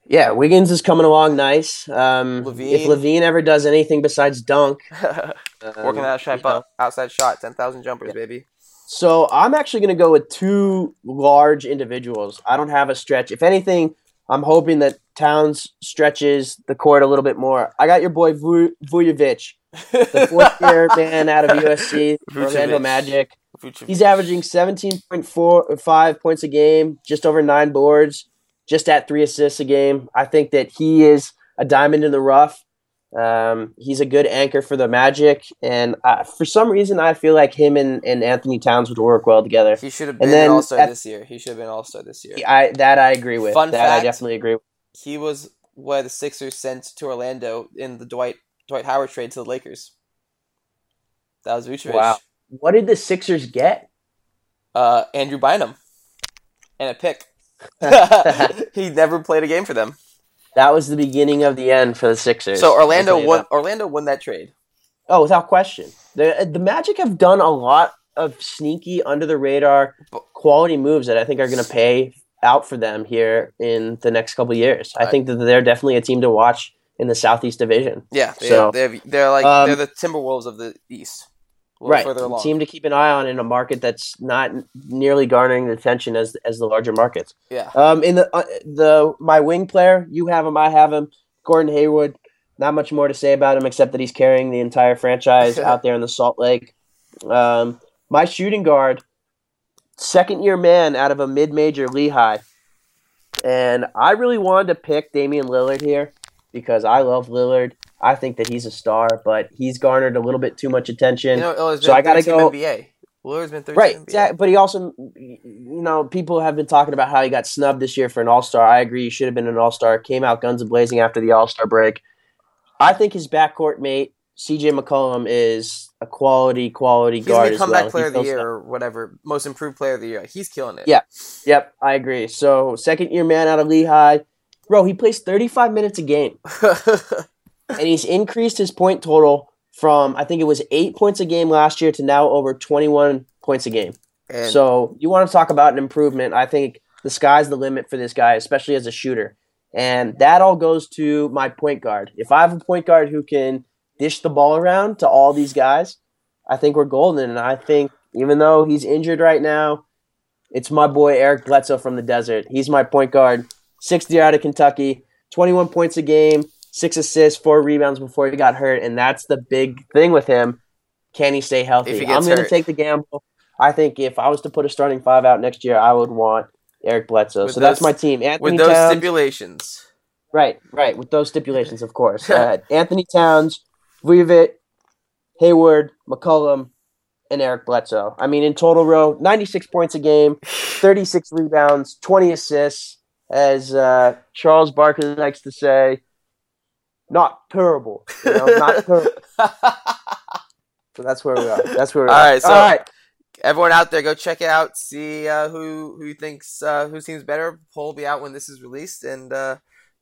Speaker 2: Yeah, Wiggins is coming along nice. Um,
Speaker 1: LaVine.
Speaker 2: If LaVine ever does anything besides dunk, um,
Speaker 1: Working that shot,
Speaker 2: know.
Speaker 1: outside shot, ten thousand jumpers,
Speaker 2: Yeah.
Speaker 1: baby.
Speaker 2: So I'm actually going to go with two large individuals. I don't have a stretch. If anything, I'm hoping that Towns stretches the court a little bit more. I got your boy Vu- Vujovic, the fourth year man out of USC, Orlando Magic.
Speaker 1: Vucevic.
Speaker 2: He's averaging 17.45 points a game, just over nine boards, just at three assists a game. I think that he is a diamond in the rough. Um, he's a good anchor for the Magic, and uh, for some reason, I feel like him and, and Anthony Towns would work well together.
Speaker 1: He should have been
Speaker 2: then
Speaker 1: an all star
Speaker 2: at-
Speaker 1: this year. He should have been an all star this year.
Speaker 2: I that I agree with.
Speaker 1: Fun
Speaker 2: that I definitely agree. with.
Speaker 1: He was what the Sixers sent to Orlando in the Dwight Dwight Howard trade to the Lakers. That was Vucevic.
Speaker 2: Wow. What did the Sixers get?
Speaker 1: Uh, Andrew Bynum, and a pick. he never played a game for them.
Speaker 2: That was the beginning of the end for the Sixers.
Speaker 1: So Orlando won. Orlando won that trade.
Speaker 2: Oh, without question. The the Magic have done a lot of sneaky under the radar quality moves that I think are going to pay out for them here in the next couple of years. I think that they're definitely a team to watch in the Southeast Division.
Speaker 1: Yeah, they,
Speaker 2: So,
Speaker 1: they're they're like
Speaker 2: um,
Speaker 1: they're the Timberwolves of the East.
Speaker 2: right. Team to keep an eye on in a market that's not nearly garnering the attention as as the larger markets.
Speaker 1: yeah.
Speaker 2: Um, in the uh, the my wing player, you have him, I have him. Gordon Hayward. Not much more to say about him except that he's carrying the entire franchise out there in the Salt Lake. Um, my shooting guard, second year man out of a mid major Lehigh, and I really wanted to pick Damian Lillard here because I love Lillard. I think that he's a star, but he's garnered a little bit too much attention.
Speaker 1: You know, oh,
Speaker 2: so I gotta go-
Speaker 1: NBA. Lillard's been 13
Speaker 2: Right,
Speaker 1: NBA.
Speaker 2: but he also, you know, people have been talking about how he got snubbed this year for an All Star. I agree, he should have been an All Star. Came out guns a blazing after the All Star break. I think his backcourt mate C.J. McCollum is a quality, quality
Speaker 1: He's
Speaker 2: guard
Speaker 1: the
Speaker 2: as
Speaker 1: comeback
Speaker 2: well.
Speaker 1: player
Speaker 2: He
Speaker 1: of the year
Speaker 2: that-
Speaker 1: or whatever, most improved player of the year. He's killing it.
Speaker 2: Yeah. Yep, I agree. So second year man out of Lehigh, bro, he plays thirty five minutes a game, and he's increased his point total from I think it was eight points a game last year to now over twenty one points a game.
Speaker 1: and
Speaker 2: So you want to talk about an improvement? I think the sky's the limit for this guy, especially as a shooter. And that all goes to my point guard. If I have a point guard who can dish the ball around to all these guys, I think we're golden. And I think even though he's injured right now, it's my boy Eric Bledsoe from the desert. He's my point guard. Sixth year out of Kentucky, 21 points a game, six assists, four rebounds before he got hurt. And that's the big thing with him. Can he stay healthy?
Speaker 1: He
Speaker 2: I'm going to take the gamble. I think if I was to put a starting five out next year, I would want Eric Bledsoe.
Speaker 1: With
Speaker 2: so that's my team. Anthony
Speaker 1: with those
Speaker 2: Towns,
Speaker 1: stipulations.
Speaker 2: right, right, with those stipulations, of course. uh, Anthony Towns, Vujicic, Hayward, McCollum, and Eric Bledsoe. I mean, in total, row 96 points a game, 36 rebounds, 20 assists, as uh, Charles Barkley likes to say. Not terrible, you know, not terrible. So that's where we are. That's where we
Speaker 1: All
Speaker 2: are.
Speaker 1: right, so-
Speaker 2: All right.
Speaker 1: Everyone out there, go check it out. See uh, who who thinks uh, who seems better. Poll will be out when this is released, and uh,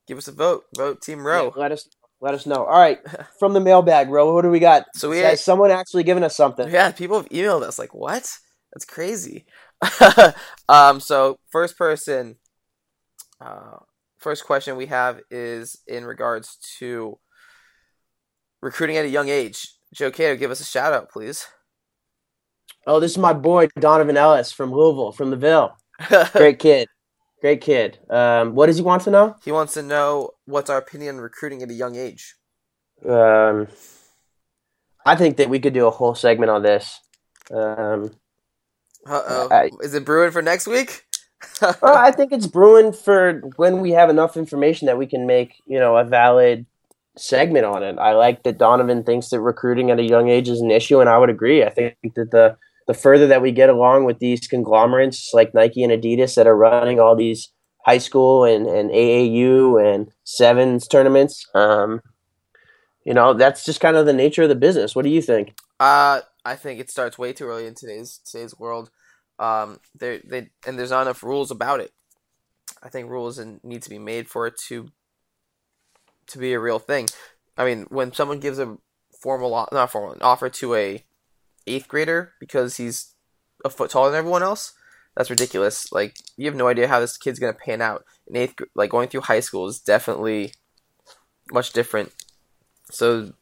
Speaker 1: give us a vote. Vote Team Row.
Speaker 2: Yeah, let us let us know. All right, from the mailbag, Ro, what do we got?
Speaker 1: So we
Speaker 2: Has someone actually given us something?
Speaker 1: Yeah, people have emailed us like, "What? That's crazy." um, so first person, uh, first question we have is in regards to recruiting at a young age. Joe Cato, give us a shout out, please.
Speaker 2: Oh, this is my boy Donovan Ellis from Louisville, from the Ville. Great kid, great kid. Um, what does he want to know?
Speaker 1: he wants to know what's our opinion on recruiting at a young age.
Speaker 2: Um, I think that we could do a whole segment on this. Um,
Speaker 1: Uh oh, is it brewing for next week?
Speaker 2: Well, I think it's brewing for when we have enough information that we can make, you know, a valid segment on it. I like that Donovan thinks that recruiting at a young age is an issue, and I would agree. I think that the the further that we get along with these conglomerates like Nike and Adidas that are running all these high school and, and AAU and sevens tournaments, um, you know, that's just kind of the nature of the business. What do you think?
Speaker 1: Uh, I think it starts way too early in today's today's world. Um, there they and there's not enough rules about it. I think rules need to be made for it to to be a real thing. I mean, when someone gives a formal, not formal, an offer to a eighth grader because he's a foot taller than everyone else, that's ridiculous. Like you have no idea how this kid's gonna pan out. In eighth, like going through high school is definitely much different. So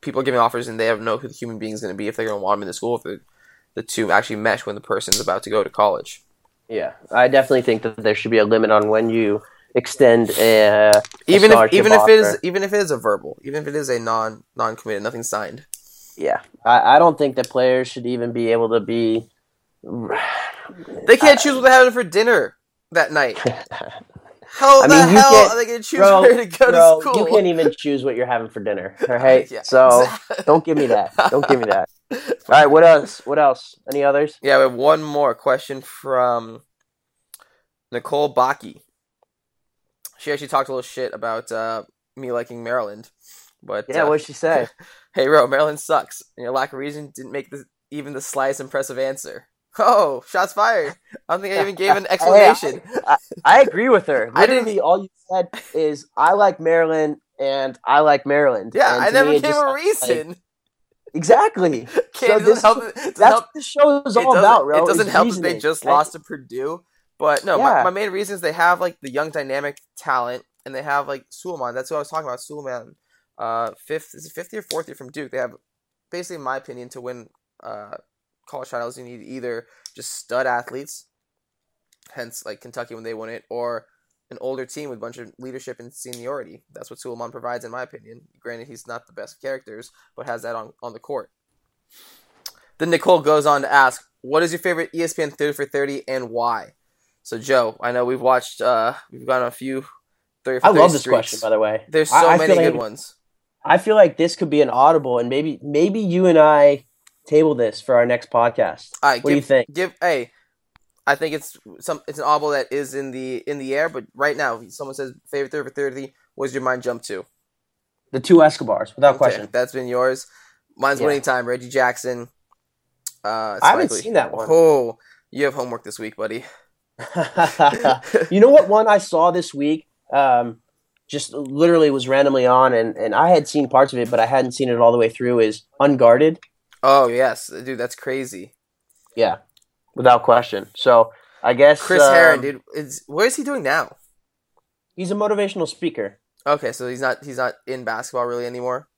Speaker 1: people are giving offers and they have no who the human being is to be if they're to want them in the school if the, the two actually mesh when the person's about to go to college.
Speaker 2: Yeah, I definitely think that there should be a limit on when you extend a, a
Speaker 1: Even if even if it is even if it is a verbal, even if it is a non non committed, nothing signed.
Speaker 2: Yeah, I, I don't think that players should even be able to be.
Speaker 1: They can't choose what they're having for dinner that night. How
Speaker 2: I
Speaker 1: the
Speaker 2: mean, you
Speaker 1: hell are they going to choose
Speaker 2: bro,
Speaker 1: where to go
Speaker 2: bro,
Speaker 1: to school?
Speaker 2: you can't even choose what you're having for dinner. All right,
Speaker 1: Yeah,
Speaker 2: so
Speaker 1: exactly.
Speaker 2: don't give me that. Don't give me that. All right, what else? What else? Any others?
Speaker 1: Yeah, we have one more question from Nicole Baki. She actually talked a little shit about uh, me liking Maryland, but
Speaker 2: Yeah,
Speaker 1: uh,
Speaker 2: what'd she say?
Speaker 1: Hey, Ro, Maryland sucks, and your lack of reason didn't make the, even the slightest impressive answer. Oh, shots fired! I don't think I even gave an explanation.
Speaker 2: I agree with her.
Speaker 1: I didn't-
Speaker 2: Literally, all you said is I like Maryland and I like Maryland.
Speaker 1: yeah,
Speaker 2: And
Speaker 1: I never gave a
Speaker 2: sounds like-
Speaker 1: reason.
Speaker 2: Exactly. So this-
Speaker 1: help.
Speaker 2: That's
Speaker 1: help.
Speaker 2: what the show is all about, bro.
Speaker 1: it doesn't help that they just lost to Purdue. But no,
Speaker 2: Yeah.
Speaker 1: my, my main reason is they have like the young dynamic talent, and they have like Sulaimon. That's what I was talking about. Sulaimon, uh, fifth is it fifth year, fourth year from Duke. They have basically, in my opinion, to win uh, college titles, you need either just stud athletes, hence like Kentucky when they won it, or an older team with a bunch of leadership and seniority. That's what Sulaimon provides, in my opinion. Granted, he's not the best characters, but has that on, on the court. Then Nicole goes on to ask, "What is your favorite ESPN 30 for 30 and why?" So Joe, I know we've watched, uh, we've gone a few 30 for
Speaker 2: I
Speaker 1: 30
Speaker 2: love this
Speaker 1: streaks.
Speaker 2: question, by the way.
Speaker 1: There's so
Speaker 2: I
Speaker 1: many
Speaker 2: feel
Speaker 1: good
Speaker 2: like-
Speaker 1: ones.
Speaker 2: I feel like this could be an audible, and maybe maybe you and I table this for our next podcast.
Speaker 1: All right,
Speaker 2: What do you think?
Speaker 1: Give hey, I think it's some it's an audible that is in the in the air, but right now, if someone says favorite third for 30, what does your mind jump to?
Speaker 2: The two Escobars, without
Speaker 1: Okay,
Speaker 2: question.
Speaker 1: That's been yours. Mine's
Speaker 2: Yeah.
Speaker 1: winning time. Reggie Jackson. Uh,
Speaker 2: I haven't
Speaker 1: likely-
Speaker 2: seen that one.
Speaker 1: Oh, you have homework this week, buddy.
Speaker 2: you know what one I saw this week? Um, just literally was randomly on, and, and I had seen parts of it, but I hadn't seen it all the way through. Is Unguarded?
Speaker 1: Oh yes, dude, that's crazy.
Speaker 2: Yeah, without question. So I guess
Speaker 1: Chris
Speaker 2: um,
Speaker 1: Herren, dude, is what is he doing now?
Speaker 2: He's a motivational speaker.
Speaker 1: Okay, so he's not he's not in basketball really anymore.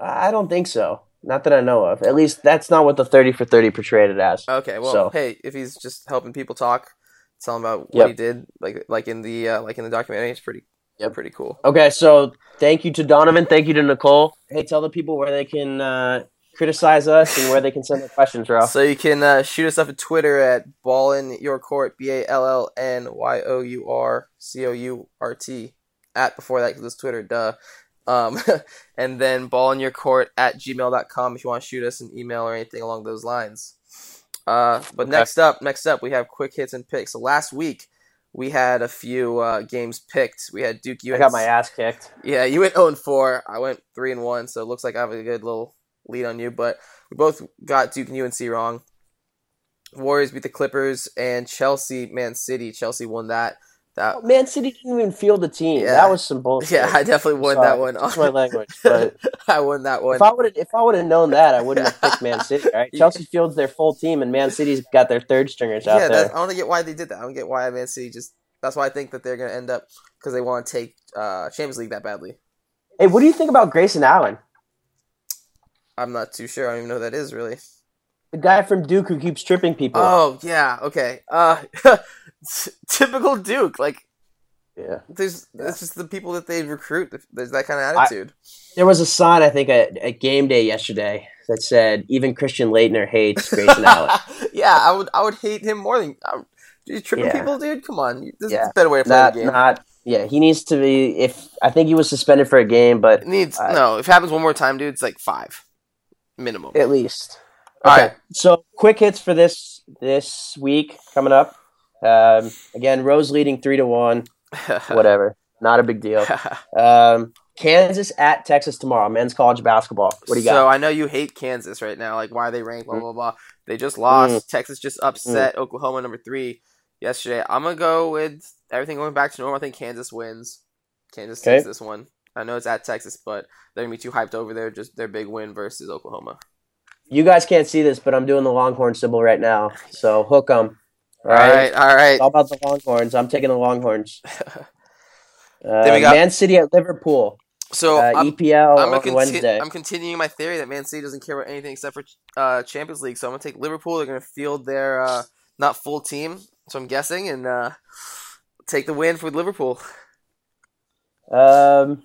Speaker 2: I I don't think so. Not that I know of. At least that's not what the thirty for thirty portrayed it as.
Speaker 1: Okay, well,
Speaker 2: So-
Speaker 1: hey, if he's just helping people talk, tell him about what
Speaker 2: Yep.
Speaker 1: he did, like like in the uh, like in the documentary, it's pretty
Speaker 2: Yep.
Speaker 1: pretty cool.
Speaker 2: Okay, so thank you to Donovan. Thank you to Nicole. Hey, tell the people where they can uh, criticize us and where they can send their questions, Ralph.
Speaker 1: So you can uh, shoot us up at Twitter at Ballin Your Court B A L L N Y O U R C O U R T at before that because it's Twitter, duh. Um, and then Ballin Your Court at gmail.com if you want to shoot us an email or anything along those lines. Uh, but
Speaker 2: Okay.
Speaker 1: next up, next up, we have quick hits and picks. So last week we had a few uh, games picked. We had Duke.
Speaker 2: I got my ass kicked.
Speaker 1: Yeah, you went 0 and 4. I went 3 and 1, so it looks like I have a good little lead on you. But we both got Duke and UNC wrong. Warriors beat the Clippers and Chelsea, Man City. Chelsea won that. That
Speaker 2: Man City didn't even field the team.
Speaker 1: Yeah.
Speaker 2: That was some bullshit.
Speaker 1: yeah, I definitely won
Speaker 2: Sorry.
Speaker 1: that one.
Speaker 2: That's my language, but-
Speaker 1: I won that one.
Speaker 2: If I would have, if I would have known that, I wouldn't have picked Man City. Right? Chelsea fields their full team, and Man City's got their third stringers out
Speaker 1: yeah,
Speaker 2: there.
Speaker 1: I don't get why they did that. I don't get why Man City just. That's why I think that they're going to end up because they want to take uh, Champions League that badly.
Speaker 2: Hey, what do you think about Grayson Allen,
Speaker 1: I'm not too sure. I don't even know who that is really.
Speaker 2: the guy from Duke who keeps tripping people?
Speaker 1: Oh yeah, okay. Uh, typical Duke. Like
Speaker 2: yeah.
Speaker 1: there's it's just the people that they recruit. There's that kind of
Speaker 2: I-
Speaker 1: attitude.
Speaker 2: There was a sign I think at, at game day yesterday that said even Christian Laettner hates Grayson Allen.
Speaker 1: yeah, I would I would hate him more than I, you tripping
Speaker 2: Yeah.
Speaker 1: people, dude. Come on, this
Speaker 2: Yeah.
Speaker 1: is a better way to play
Speaker 2: not
Speaker 1: the game.
Speaker 2: not yeah. He needs to be. If I think he was suspended for a game, but
Speaker 1: it needs
Speaker 2: I-
Speaker 1: no. If it happens one more time, dude, it's like five minimum.
Speaker 2: at least.
Speaker 1: All
Speaker 2: Okay,
Speaker 1: right.
Speaker 2: So quick hits for this this week coming up. Um, again, Rose leading three to one. Whatever, not a big deal. Um, Kansas at Texas tomorrow. Men's college basketball. What do you got? so?
Speaker 1: I know you hate Kansas right now. Like why they rank blah blah blah. They just lost.
Speaker 2: Mm.
Speaker 1: Texas just upset Oklahoma number three yesterday. I'm gonna go with everything going back to normal. I think Kansas wins. Kansas
Speaker 2: Okay.
Speaker 1: takes this one. I know it's at Texas, but they're gonna be too hyped over there. Just their big win versus Oklahoma.
Speaker 2: You guys can't see this, but I'm doing the Longhorn symbol right now. So hook 'em.
Speaker 1: All right, all right.
Speaker 2: It's all about the Longhorns. I'm taking the Longhorns. Uh,
Speaker 1: Then we got-
Speaker 2: Man City at Liverpool.
Speaker 1: So
Speaker 2: Uh,
Speaker 1: I'm,
Speaker 2: EPL
Speaker 1: I'm,
Speaker 2: on
Speaker 1: conti-
Speaker 2: Wednesday.
Speaker 1: I'm continuing my theory that Man City doesn't care about anything except for uh, Champions League. So I'm gonna take Liverpool. They're gonna field their uh, not full team, so I'm guessing, and uh, take the win for Liverpool.
Speaker 2: Um,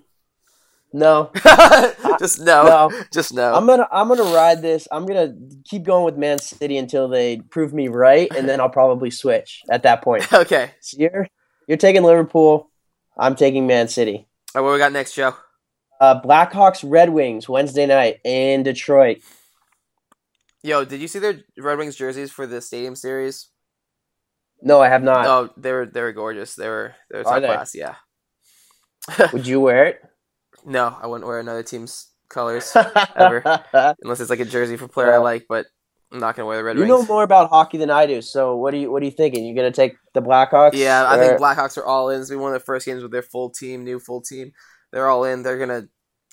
Speaker 2: no,
Speaker 1: just no,
Speaker 2: no.
Speaker 1: just no.
Speaker 2: I'm gonna I'm gonna ride this. I'm gonna keep going with Man City until they prove me right, and then I'll probably switch at that point.
Speaker 1: okay.
Speaker 2: So you're you're taking Liverpool. I'm taking Man City.
Speaker 1: All right, what we got next, Joe?
Speaker 2: Uh, Blackhawks Red Wings Wednesday night in Detroit.
Speaker 1: Yo, did you see their Red Wings jerseys for the Stadium Series?
Speaker 2: No, I have not.
Speaker 1: Oh, they were they were gorgeous. They were they were
Speaker 2: Are
Speaker 1: top
Speaker 2: they?
Speaker 1: class. Yeah.
Speaker 2: Would you wear it?
Speaker 1: No, I wouldn't wear another team's colors Ever. unless it's like a jersey for a player I like. But I'm not gonna wear the Red
Speaker 2: you
Speaker 1: Wings.
Speaker 2: know more about hockey than I do. So what are you what are you thinking? You gonna take the Blackhawks?
Speaker 1: Yeah, I
Speaker 2: or-
Speaker 1: think Blackhawks are all in. It's been one of their first games with their full team, new full team. They're all in. They're gonna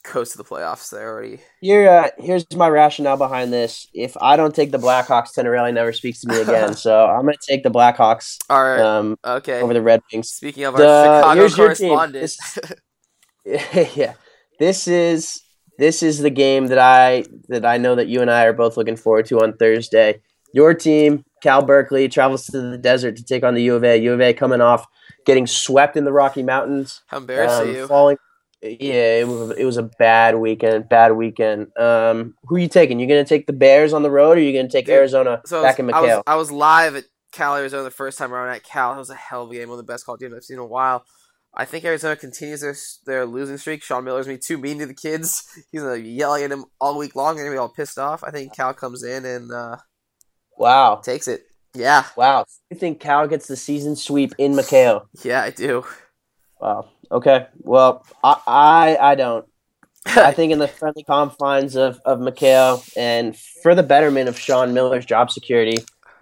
Speaker 1: coast to the playoffs. They're already.
Speaker 2: Here, uh, here's my rationale behind this. If I don't take the Blackhawks, Tenorelli never speaks to me again. so I'm going to take the Blackhawks
Speaker 1: All right.
Speaker 2: um,
Speaker 1: okay.
Speaker 2: over the Red Wings.
Speaker 1: Speaking of
Speaker 2: The-
Speaker 1: our Chicago correspondent,
Speaker 2: yeah, this is this is the game that I that I know that you and I are both looking forward to on Thursday. Your team, Cal Berkeley, travels to the desert to take on the U of A. U of A coming off getting swept in the Rocky Mountains.
Speaker 1: How embarrassing
Speaker 2: um,
Speaker 1: are you?
Speaker 2: Falling. Yeah, it was it was a bad weekend. Bad weekend. Um, who are you taking? You gonna take the Bears on the road, or you gonna take
Speaker 1: Dude,
Speaker 2: Arizona
Speaker 1: So
Speaker 2: back
Speaker 1: was,
Speaker 2: in
Speaker 1: I was I was live at Cal Arizona the first time around at Cal. It was a hell of a game, one of the best college games I've seen in a while. I think Arizona continues their their losing streak. Sean Miller's gonna be too mean to the kids. He's gonna be yelling at them all week long. They're gonna be all pissed off. I think Cal comes in and uh,
Speaker 2: Wow,
Speaker 1: takes it. Yeah,
Speaker 2: wow. You think Cal gets the season sweep in McKale?
Speaker 1: yeah, I do.
Speaker 2: Wow. Okay. Well, I I, I don't. I think in the friendly confines of, of McKale and for the betterment of Sean Miller's job security,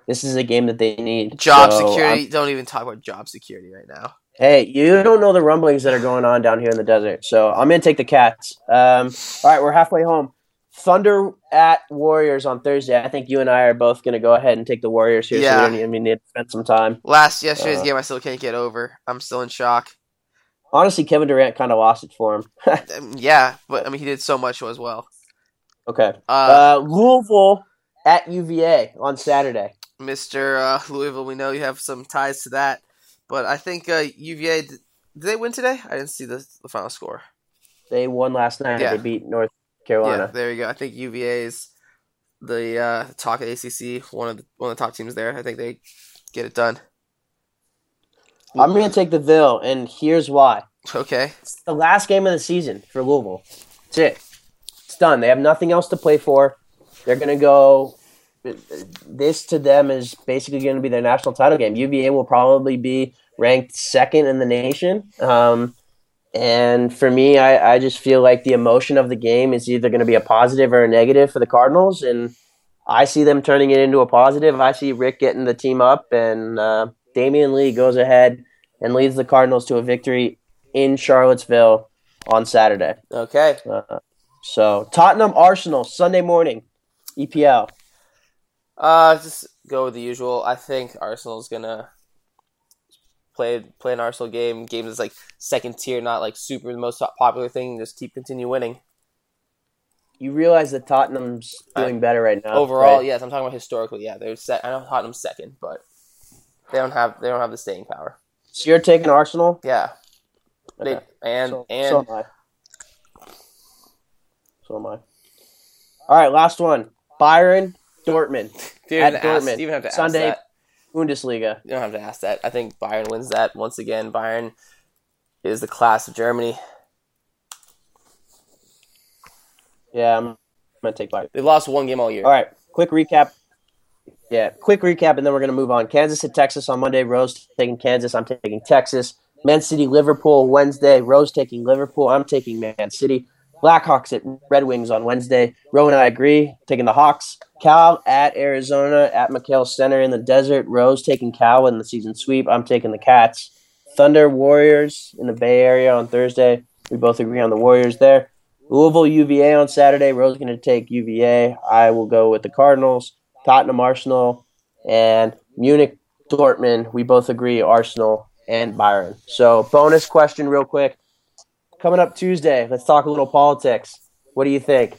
Speaker 2: this is a game that they need.
Speaker 1: job
Speaker 2: So,
Speaker 1: security.
Speaker 2: um,
Speaker 1: don't even talk about job security right now.
Speaker 2: Hey, you don't know the rumblings that are going on down here in the desert. So I'm going to take the Cats. Um, all right, we're halfway home. Thunder at Warriors on Thursday. I think you and I are both going to go ahead and take the Warriors here. So
Speaker 1: Yeah.
Speaker 2: we don't need, we need to spend some time.
Speaker 1: Last yesterday's
Speaker 2: Uh,
Speaker 1: game, I still can't get over. I'm still in shock.
Speaker 2: Honestly, Kevin Durant kind of lost it for him.
Speaker 1: Um, yeah, but I mean, he did so much as well.
Speaker 2: okay.
Speaker 1: Uh,
Speaker 2: Uh, Louisville at UVA on Saturday.
Speaker 1: Mr. Uh, Louisville, we know you have some ties to that, but I think uh, UVA did, did they win today? I didn't see the, the final score.
Speaker 2: They won last night.
Speaker 1: Yeah.
Speaker 2: They beat North
Speaker 1: Yeah,
Speaker 2: Carolina.
Speaker 1: there you go. I think UVA is the uh, talk at ACC, one of the one of the top teams there. I think they get it done.
Speaker 2: I'm going to take the Ville, and here's why.
Speaker 1: Okay,
Speaker 2: It's the last game of the season for Louisville. That's it. It's done. They have nothing else to play for. They're going to go. This to them is basically going to be their national title game. UVA will probably be ranked second in the nation. Um, and for me, I, I just feel like the emotion of the game is either going to be a positive or a negative for the Cardinals. And I see them turning it into a positive. I see Rick getting the team up, and uh, Damion Lee goes ahead and leads the Cardinals to a victory in Charlottesville on Saturday.
Speaker 1: okay.
Speaker 2: Uh, so Tottenham Arsenal Sunday morning, EPL.
Speaker 1: Uh, just go with the usual. I think Arsenal's gonna play play an Arsenal game. Games is like second tier, not like super the most popular thing. Just keep continue winning.
Speaker 2: You realize that Tottenham's doing better right now.
Speaker 1: Overall,
Speaker 2: right?
Speaker 1: yes, I'm talking about historically. Yeah, they're set. I know Tottenham's second, but they don't have they don't have the staying power.
Speaker 2: So you're taking Arsenal,
Speaker 1: Yeah, they, and
Speaker 2: so,
Speaker 1: and
Speaker 2: so am I. So am I. All right, last one. Bayern Dortmund,
Speaker 1: you
Speaker 2: at
Speaker 1: don't have to ask-
Speaker 2: Dortmund,
Speaker 1: even have to ask
Speaker 2: Sunday-
Speaker 1: that.
Speaker 2: Bundesliga.
Speaker 1: You don't have to ask that. I think Bayern wins that once again. Bayern is the class of Germany.
Speaker 2: Yeah, I'm gonna take Bayern.
Speaker 1: They've lost one game all year.
Speaker 2: All right, quick recap. Yeah, quick recap, and then we're going to move on. Kansas at Texas on Monday. Rose taking Kansas. I'm taking Texas. Man City, Liverpool Wednesday. Rose taking Liverpool. I'm taking Man City. Blackhawks at Red Wings on Wednesday. Roe and I agree. Taking the Hawks. Cal at Arizona at McKale Center in the desert. Rose taking Cal in the season sweep. I'm taking the Cats. Thunder Warriors in the Bay Area on Thursday. We both agree on the Warriors there. Louisville UVA on Saturday. Rose going to take UVA. I will go with the Cardinals. Tottenham Arsenal and Munich Dortmund. We both agree Arsenal and Bayern. So bonus question real quick. Coming up Tuesday, let's talk a little politics. What do you think?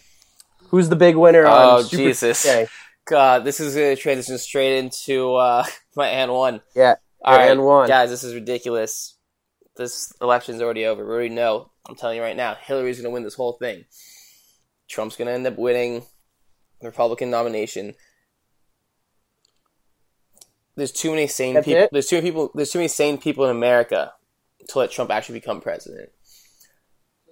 Speaker 2: Who's the big winner on
Speaker 1: Oh,
Speaker 2: Super
Speaker 1: Jesus.
Speaker 2: Tuesday?
Speaker 1: God, this is going to transition straight into uh, my and one.
Speaker 2: Yeah,
Speaker 1: All
Speaker 2: and one.
Speaker 1: guys, this is ridiculous. This election's already over. We already know. I'm telling you right now, Hillary's going to win this whole thing. Trump's going to end up winning the Republican nomination. There's too many sane
Speaker 2: That's
Speaker 1: people.
Speaker 2: it?
Speaker 1: There's too many people. There's too many sane people in America to let Trump actually become president.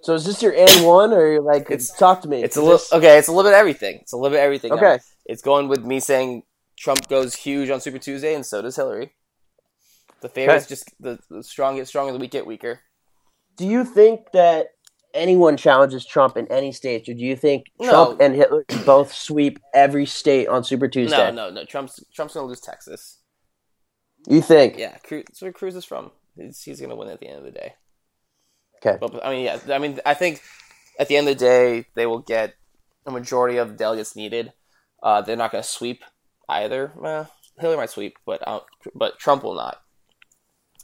Speaker 2: So is this your and one or like
Speaker 1: It's-
Speaker 2: talk to me?
Speaker 1: It's a little
Speaker 2: this-
Speaker 1: okay. It's a little bit everything. It's a little bit everything.
Speaker 2: Okay.
Speaker 1: It's going with me saying Trump goes huge on Super Tuesday, and so does Hillary. The favorites
Speaker 2: Okay.
Speaker 1: just the, the strong get stronger, the weak get weaker.
Speaker 2: Do you think that anyone challenges Trump in any state, or do you think
Speaker 1: No.
Speaker 2: Trump and Hillary both sweep every state on Super Tuesday?
Speaker 1: No, no, no. Trump's Trump's gonna lose Texas.
Speaker 2: You think?
Speaker 1: Yeah, Cruz, that's where Cruz is from. He's, he's gonna win at the end of the day.
Speaker 2: Okay.
Speaker 1: But I mean, yeah. I mean, I think at the end of the day, they will get a majority of the delegates needed. Uh, they're not gonna sweep either. Well, Hillary might sweep, but don't, but Trump will not.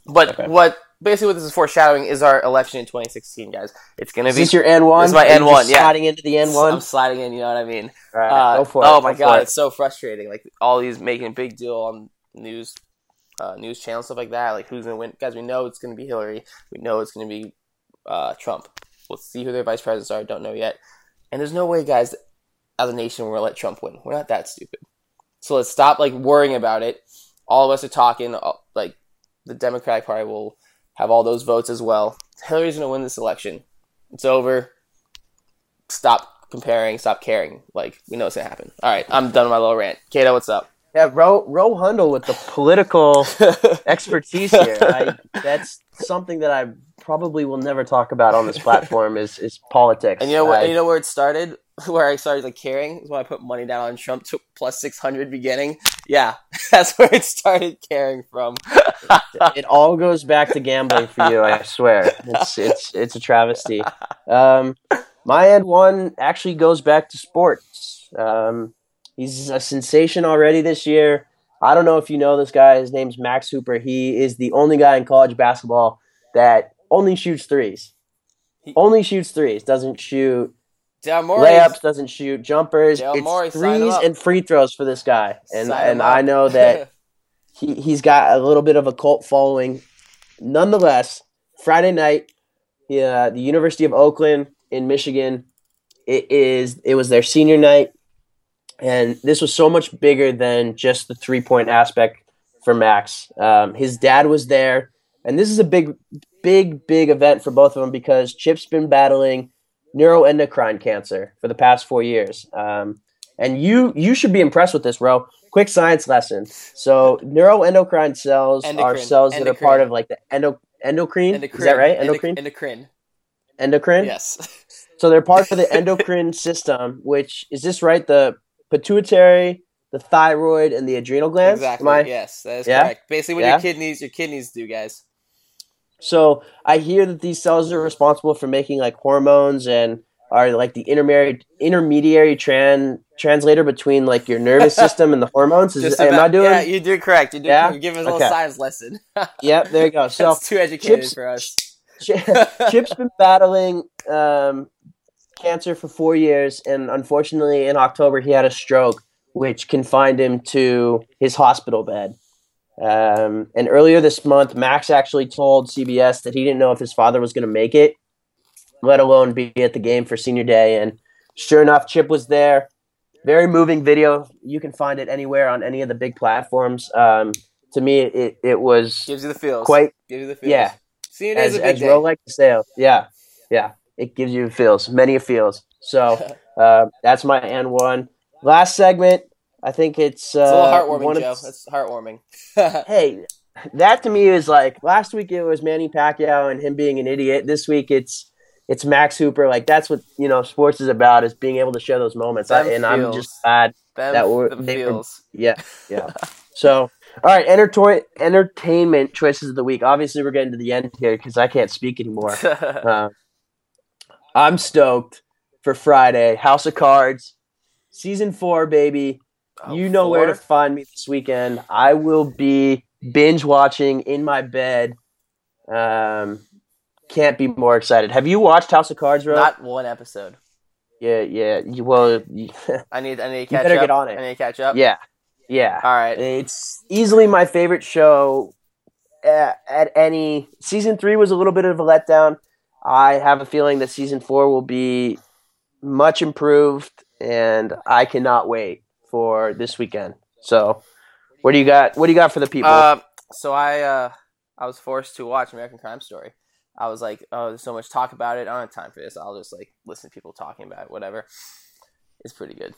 Speaker 1: But
Speaker 2: Okay.
Speaker 1: what basically what this is foreshadowing is our election in 2016, guys. It's gonna
Speaker 2: Is
Speaker 1: be
Speaker 2: this your N one?
Speaker 1: This is my N1, yeah.
Speaker 2: Sliding into the N
Speaker 1: I'm sliding in. You know what I mean?
Speaker 2: Right,
Speaker 1: Uh,
Speaker 2: go for it.
Speaker 1: oh my
Speaker 2: go
Speaker 1: god,
Speaker 2: it.
Speaker 1: it's so frustrating. Like all these making a big deal on news, uh, news channels stuff like that. Like who's gonna win? Guys, we know it's gonna be Hillary. We know it's gonna be uh, Trump. We'll see who their vice presidents are. Don't know yet. And there's no way, guys, as a nation, we're gonna let Trump win. We're not that stupid. So let's stop like worrying about it. All of us are talking. uh, Like the Democratic Party will have all those votes as well. Hillary's gonna win this election. It's over. Stop comparing. Stop caring. Like we know it's gonna happen. All right, I'm done with my little rant. Kato, what's up?
Speaker 2: Yeah, Ro, Ro Hundle with the political expertise here. I, that's something that I probably will never talk about on this platform is, is politics.
Speaker 1: And you know what?
Speaker 2: I-
Speaker 1: you know where it started? Where I started like caring is when I put money down on Trump to plus six hundred beginning. Yeah, that's where it started caring from.
Speaker 2: it all goes back to gambling for you. I swear, it's it's it's a travesty. Um, my end one actually goes back to sports. Um, he's a sensation already this year. I don't know if you know this guy. His name's Max Hooper. He is the only guy in college basketball that only shoots threes.
Speaker 1: He-
Speaker 2: Only shoots threes. Doesn't shoot
Speaker 1: Morey.
Speaker 2: layups. Doesn't shoot jumpers.
Speaker 1: Dale
Speaker 2: it's
Speaker 1: Morey,
Speaker 2: threes and free throws for this guy. And
Speaker 1: Sign
Speaker 2: and. I know that he, he's got a little bit of a cult following. Nonetheless, Friday night, yeah, the University of Oakland in Michigan, it is it was their senior night, and this was so much bigger than just the three point aspect for Max. Um, his dad was there, and this is a big, big, big event for both of them because Chip's been battling neuroendocrine cancer for the past four years. Um, and you you should be impressed with this, Ro. Quick science lesson. So neuroendocrine cells are
Speaker 1: Endocrine.
Speaker 2: cells that are part of like the endo endocrine.
Speaker 1: Endocrine.
Speaker 2: Is that right? Endocrine.
Speaker 1: Endocrine.
Speaker 2: endocrine.
Speaker 1: Yes.
Speaker 2: So they're part of the endocrine system, which is this right? The pituitary, the thyroid, and the adrenal glands.
Speaker 1: exactly. Yes, that is
Speaker 2: Yeah?
Speaker 1: correct. Basically, what
Speaker 2: Yeah?
Speaker 1: your kidneys, your kidneys do, guys.
Speaker 2: So I hear that these cells are responsible for making like hormones and are like the intermediary intermediary tran translator between like your nervous system and the hormones. Is,
Speaker 1: Just
Speaker 2: am I doing?
Speaker 1: Yeah, you do correct. You do.
Speaker 2: Yeah?
Speaker 1: You're giving us a
Speaker 2: Okay.
Speaker 1: little science lesson.
Speaker 2: Yep, there you go. So
Speaker 1: That's too educated
Speaker 2: Chips-
Speaker 1: for us.
Speaker 2: Chip's been battling um, cancer for four years, and unfortunately, in October, he had a stroke, which confined him to his hospital bed. Um, and earlier this month, Max actually told CBS that he didn't know if his father was going to make it, let alone be at the game for senior day. And sure enough, Chip was there. Very moving video. You can find it anywhere on any of the big platforms. Um, to me, it, it was
Speaker 1: Gives you the feels.
Speaker 2: quite
Speaker 1: Gives you the feels.
Speaker 2: yeah
Speaker 1: Senior day
Speaker 2: as,
Speaker 1: is a big
Speaker 2: as
Speaker 1: day.
Speaker 2: Like to say, yeah, yeah, it gives you feels, many feels. So uh, that's my N one. Last segment, I think it's, uh,
Speaker 1: It's a little heartwarming,
Speaker 2: one of-
Speaker 1: Joe. That's heartwarming.
Speaker 2: hey, that to me is like last week it was Manny Pacquiao and him being an idiot. This week it's it's Max Hooper. Like that's what you know sports is about is being able to share those moments. I, and I'm just glad.
Speaker 1: Them,
Speaker 2: That were- they were-
Speaker 1: feels.
Speaker 2: Yeah, yeah. So all right, entertain entertainment choices of the week. Obviously, we're getting to the end here because I can't speak anymore. Uh, I'm stoked for Friday. House of Cards, season four, baby.
Speaker 1: Oh,
Speaker 2: you know where to find me this weekend. I will be binge watching in my bed. Um, can't be more excited. Have you watched House of Cards, Ro?
Speaker 1: Not one episode.
Speaker 2: yeah, yeah. You, well, you,
Speaker 1: I need. I need to
Speaker 2: You
Speaker 1: catch
Speaker 2: better
Speaker 1: up.
Speaker 2: get on it.
Speaker 1: I need to catch up.
Speaker 2: yeah, yeah.
Speaker 1: All right.
Speaker 2: It's easily my favorite show at, at any. Season three was a little bit of a letdown. I have a feeling that season four will be much improved, and I cannot wait for this weekend. So, what do you got? What do you got for the people?
Speaker 1: Uh, so I uh, I was forced to watch American Crime Story. I was like, oh, there's so much talk about it. I don't have time for this. I'll just like listen to people talking about it. Whatever. It's pretty good.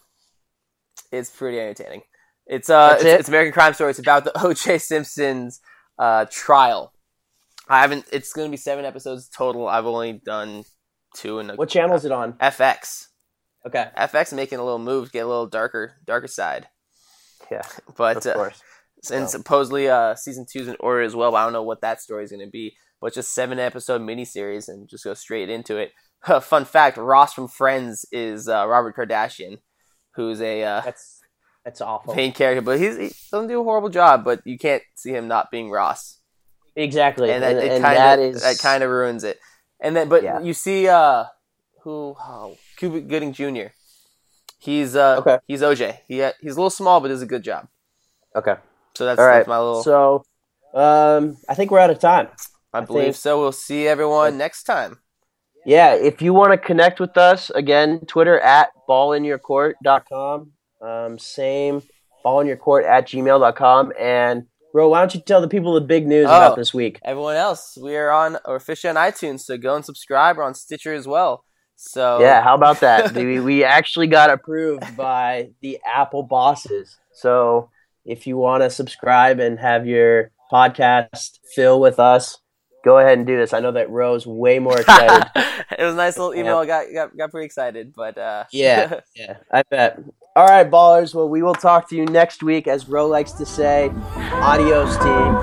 Speaker 1: It's pretty entertaining. It's uh, it's,
Speaker 2: it?
Speaker 1: it's American Crime Story. It's about the O.J. Simpson's uh trial. I haven't. It's going to be seven episodes total. I've only done two And
Speaker 2: what channel is it on?
Speaker 1: FX.
Speaker 2: Okay,
Speaker 1: FX making a little move, get a little darker, darker side.
Speaker 2: yeah,
Speaker 1: But
Speaker 2: of
Speaker 1: uh,
Speaker 2: course.
Speaker 1: and
Speaker 2: So-
Speaker 1: supposedly uh season two's in order as well. But I don't know what that story is going to be. But just seven episode miniseries and just go straight into it. Fun fact: Ross from Friends is uh, Robert Kardashian, who's a uh,
Speaker 2: That's that's awful.
Speaker 1: main character, but he's, he doesn't do a horrible job. But you can't see him not being Ross.
Speaker 3: exactly,
Speaker 1: and that,
Speaker 3: and,
Speaker 1: it
Speaker 3: and
Speaker 1: kind
Speaker 3: that
Speaker 1: of
Speaker 3: is
Speaker 1: that kind of ruins it. And then, but
Speaker 3: Yeah.
Speaker 1: you see, uh, who? Oh, Cuba Gooding Jr. He's uh,
Speaker 3: Okay.
Speaker 1: he's OJ. He uh, he's a little small, but does a good job.
Speaker 3: okay.
Speaker 1: So that's,
Speaker 3: All right.
Speaker 1: that's my little.
Speaker 3: So, um, I think we're out of time.
Speaker 1: I
Speaker 3: I
Speaker 1: believe
Speaker 3: think-
Speaker 1: so. We'll see everyone next time.
Speaker 3: Yeah, if you want to connect with us, again, Twitter at ballinyourcourt.com. Um, same, ballinyourcourt at gmail.com. And, bro, why don't you tell the people the big news
Speaker 1: Oh.
Speaker 3: about this week?
Speaker 1: Everyone else, we are on or officially on iTunes, so go and subscribe. We're on Stitcher as well. So
Speaker 3: Yeah, how about that? we, we actually got approved by the Apple bosses. So if you want to subscribe and have your podcast fill with us, go ahead and do this. I know that Ro's way more excited.
Speaker 1: it was a nice little email. I got, got got pretty excited, but uh,
Speaker 3: Yeah. yeah, I bet. All right, ballers. Well, we will talk to you next week, as Ro likes to say. Adios, team.